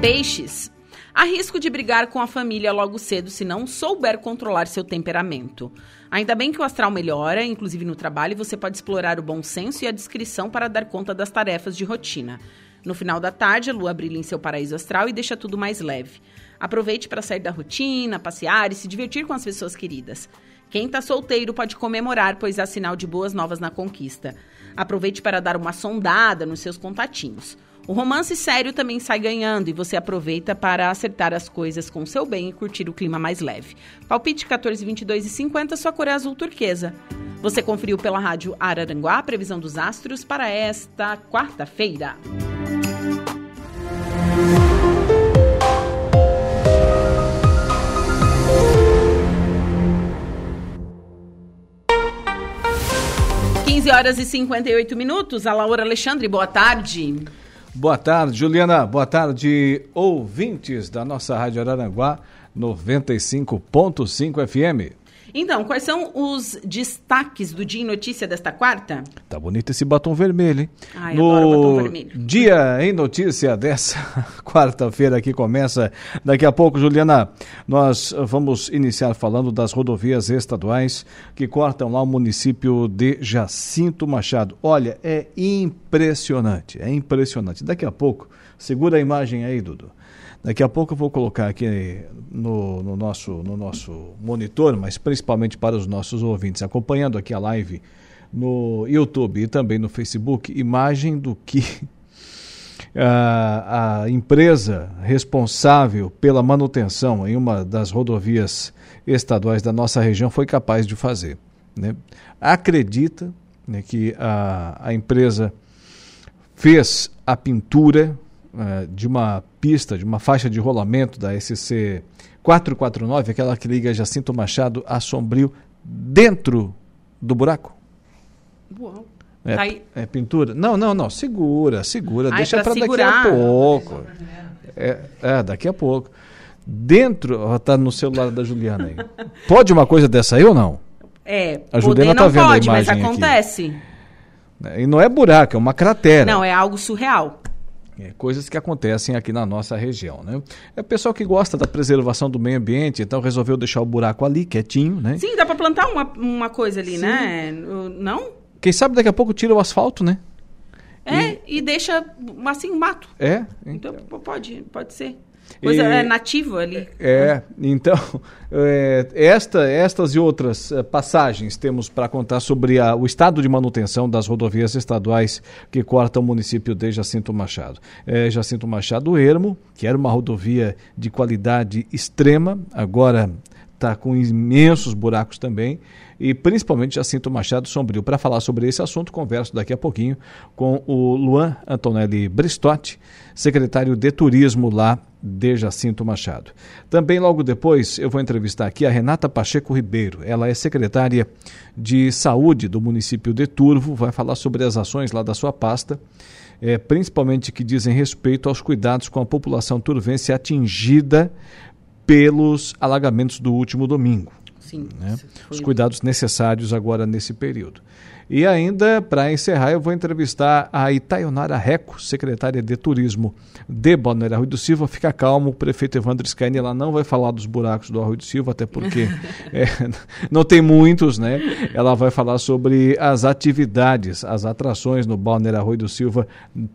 Peixes. Há risco de brigar com a família logo cedo se não souber controlar seu temperamento. Ainda bem que o astral melhora, inclusive no trabalho, você pode explorar o bom senso e a discrição para dar conta das tarefas de rotina. No final da tarde, a lua brilha em seu paraíso astral e deixa tudo mais leve. Aproveite para sair da rotina, passear e se divertir com as pessoas queridas. Quem está solteiro pode comemorar, pois há sinal de boas novas na conquista. Aproveite para dar uma sondada nos seus contatinhos. O romance sério também sai ganhando e você aproveita para acertar as coisas com seu bem e curtir o clima mais leve. Palpite 14, 22 e 50, sua cor é azul turquesa. Você conferiu pela rádio Araranguá a previsão dos astros para esta quarta-feira. Horas e 58 minutos. A Laura Alexandre, boa tarde. Boa tarde, Juliana. Boa tarde, ouvintes da nossa Rádio Araranguá 95.5 FM. Então, quais são os destaques do Dia em Notícia desta quarta? Tá bonito esse batom vermelho, hein? Ai, no batom vermelho. Dia em Notícia dessa [laughs] quarta-feira que começa daqui a pouco, Juliana, nós vamos iniciar falando das rodovias estaduais que cortam lá o município de Jacinto Machado. Olha, é impressionante, é impressionante. Daqui a pouco, segura a imagem aí, Dudu. Daqui a pouco eu vou colocar aqui no, no, nosso, no nosso monitor, mas principalmente para os nossos ouvintes, acompanhando aqui a live no YouTube e também no Facebook, imagem do que [laughs] a, a empresa responsável pela manutenção em uma das rodovias estaduais da nossa região foi capaz de fazer. Né? Acredita né, que a, a empresa fez a pintura uh, de uma pista, de uma faixa de rolamento da SC 449, aquela que liga Jacinto Machado a Sombrio, dentro do buraco? Uau. É, é, pintura? Não, não, não. Segura, segura. Ai, deixa para daqui a pouco. É, é, daqui a pouco. Dentro, está no celular da Juliana aí. [laughs] Pode uma coisa dessa aí ou não? É, a Juliana tá vendo pode, a imagem mas acontece. Aqui. E não é buraco, é uma cratera. Não, é algo surreal. É, coisas que acontecem aqui na nossa região, né? É o pessoal que gosta da preservação do meio ambiente, então resolveu deixar o buraco ali, quietinho, né? Sim, dá para plantar uma, uma coisa ali, Sim. né? Não? Quem sabe daqui a pouco tira o asfalto, né? É, e, e deixa assim um mato. É? Então, então pode, pode ser. Coisa e, é nativo ali. É, então, [laughs] é, esta, estas e outras é, passagens temos para contar sobre a, o estado de manutenção das rodovias estaduais que cortam o município de Jacinto Machado. É, Jacinto Machado Ermo, que era uma rodovia de qualidade extrema, agora está com imensos buracos também e principalmente Jacinto Machado Sombrio. Para falar sobre esse assunto, converso daqui a pouquinho com o Luan Antonelli Bristotti, secretário de Turismo lá de Jacinto Machado. Também logo depois eu vou entrevistar aqui a Renata Pacheco Ribeiro. Ela é secretária de Saúde do município de Turvo, vai falar sobre as ações lá da sua pasta. É, principalmente que dizem respeito aos cuidados com a população turvense atingida pelos alagamentos do último domingo. Sim. Né? Os cuidados necessários agora nesse período. E ainda, para encerrar, eu vou entrevistar a Itaionara Reco, secretária de Turismo de Balneário Arroio do Silva. Fica calmo, o prefeito Evandro Scaini ela não vai falar dos buracos do Arroio do Silva, até porque [laughs] é, não tem muitos, né? Ela vai falar sobre as atividades, as atrações no Balneário Arroio do Silva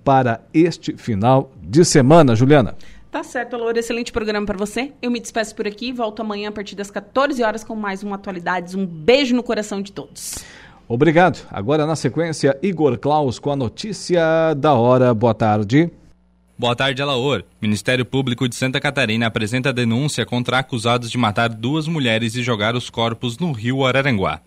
para este final de semana, Juliana. Tá certo, Laura. Excelente programa para você. Eu me despeço por aqui. Volto amanhã a partir das 14 horas com mais um Atualidades. Um beijo no coração de todos. Obrigado. Agora na sequência, Igor Klaus com a notícia da hora. Boa tarde. Boa tarde, Alaor. Ministério Público de Santa Catarina apresenta denúncia contra acusados de matar duas mulheres e jogar os corpos no rio Araranguá.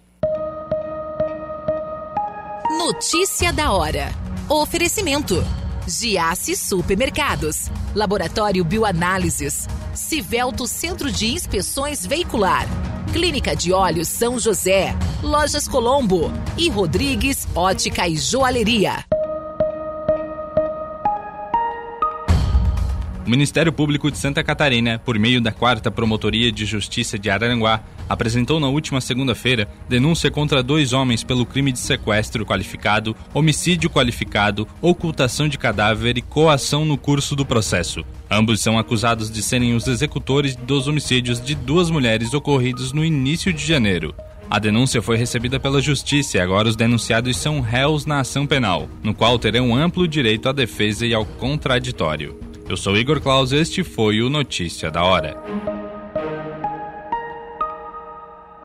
Notícia da hora. Oferecimento. Giasse Supermercados, Laboratório Bioanálises, Civelto Centro de Inspeções Veicular, Clínica de Olhos São José, Lojas Colombo. E Rodrigues Ótica e Joalheria. O Ministério Público de Santa Catarina, por meio da Quarta Promotoria de Justiça de Araranguá, apresentou na última segunda-feira denúncia contra dois homens pelo crime de sequestro qualificado, homicídio qualificado, ocultação de cadáver e coação no curso do processo. Ambos são acusados de serem os executores dos homicídios de duas mulheres ocorridos no início de janeiro. A denúncia foi recebida pela Justiça e agora os denunciados são réus na ação penal, no qual terão amplo direito à defesa e ao contraditório. Eu sou Igor Claus e este foi o Notícia da Hora.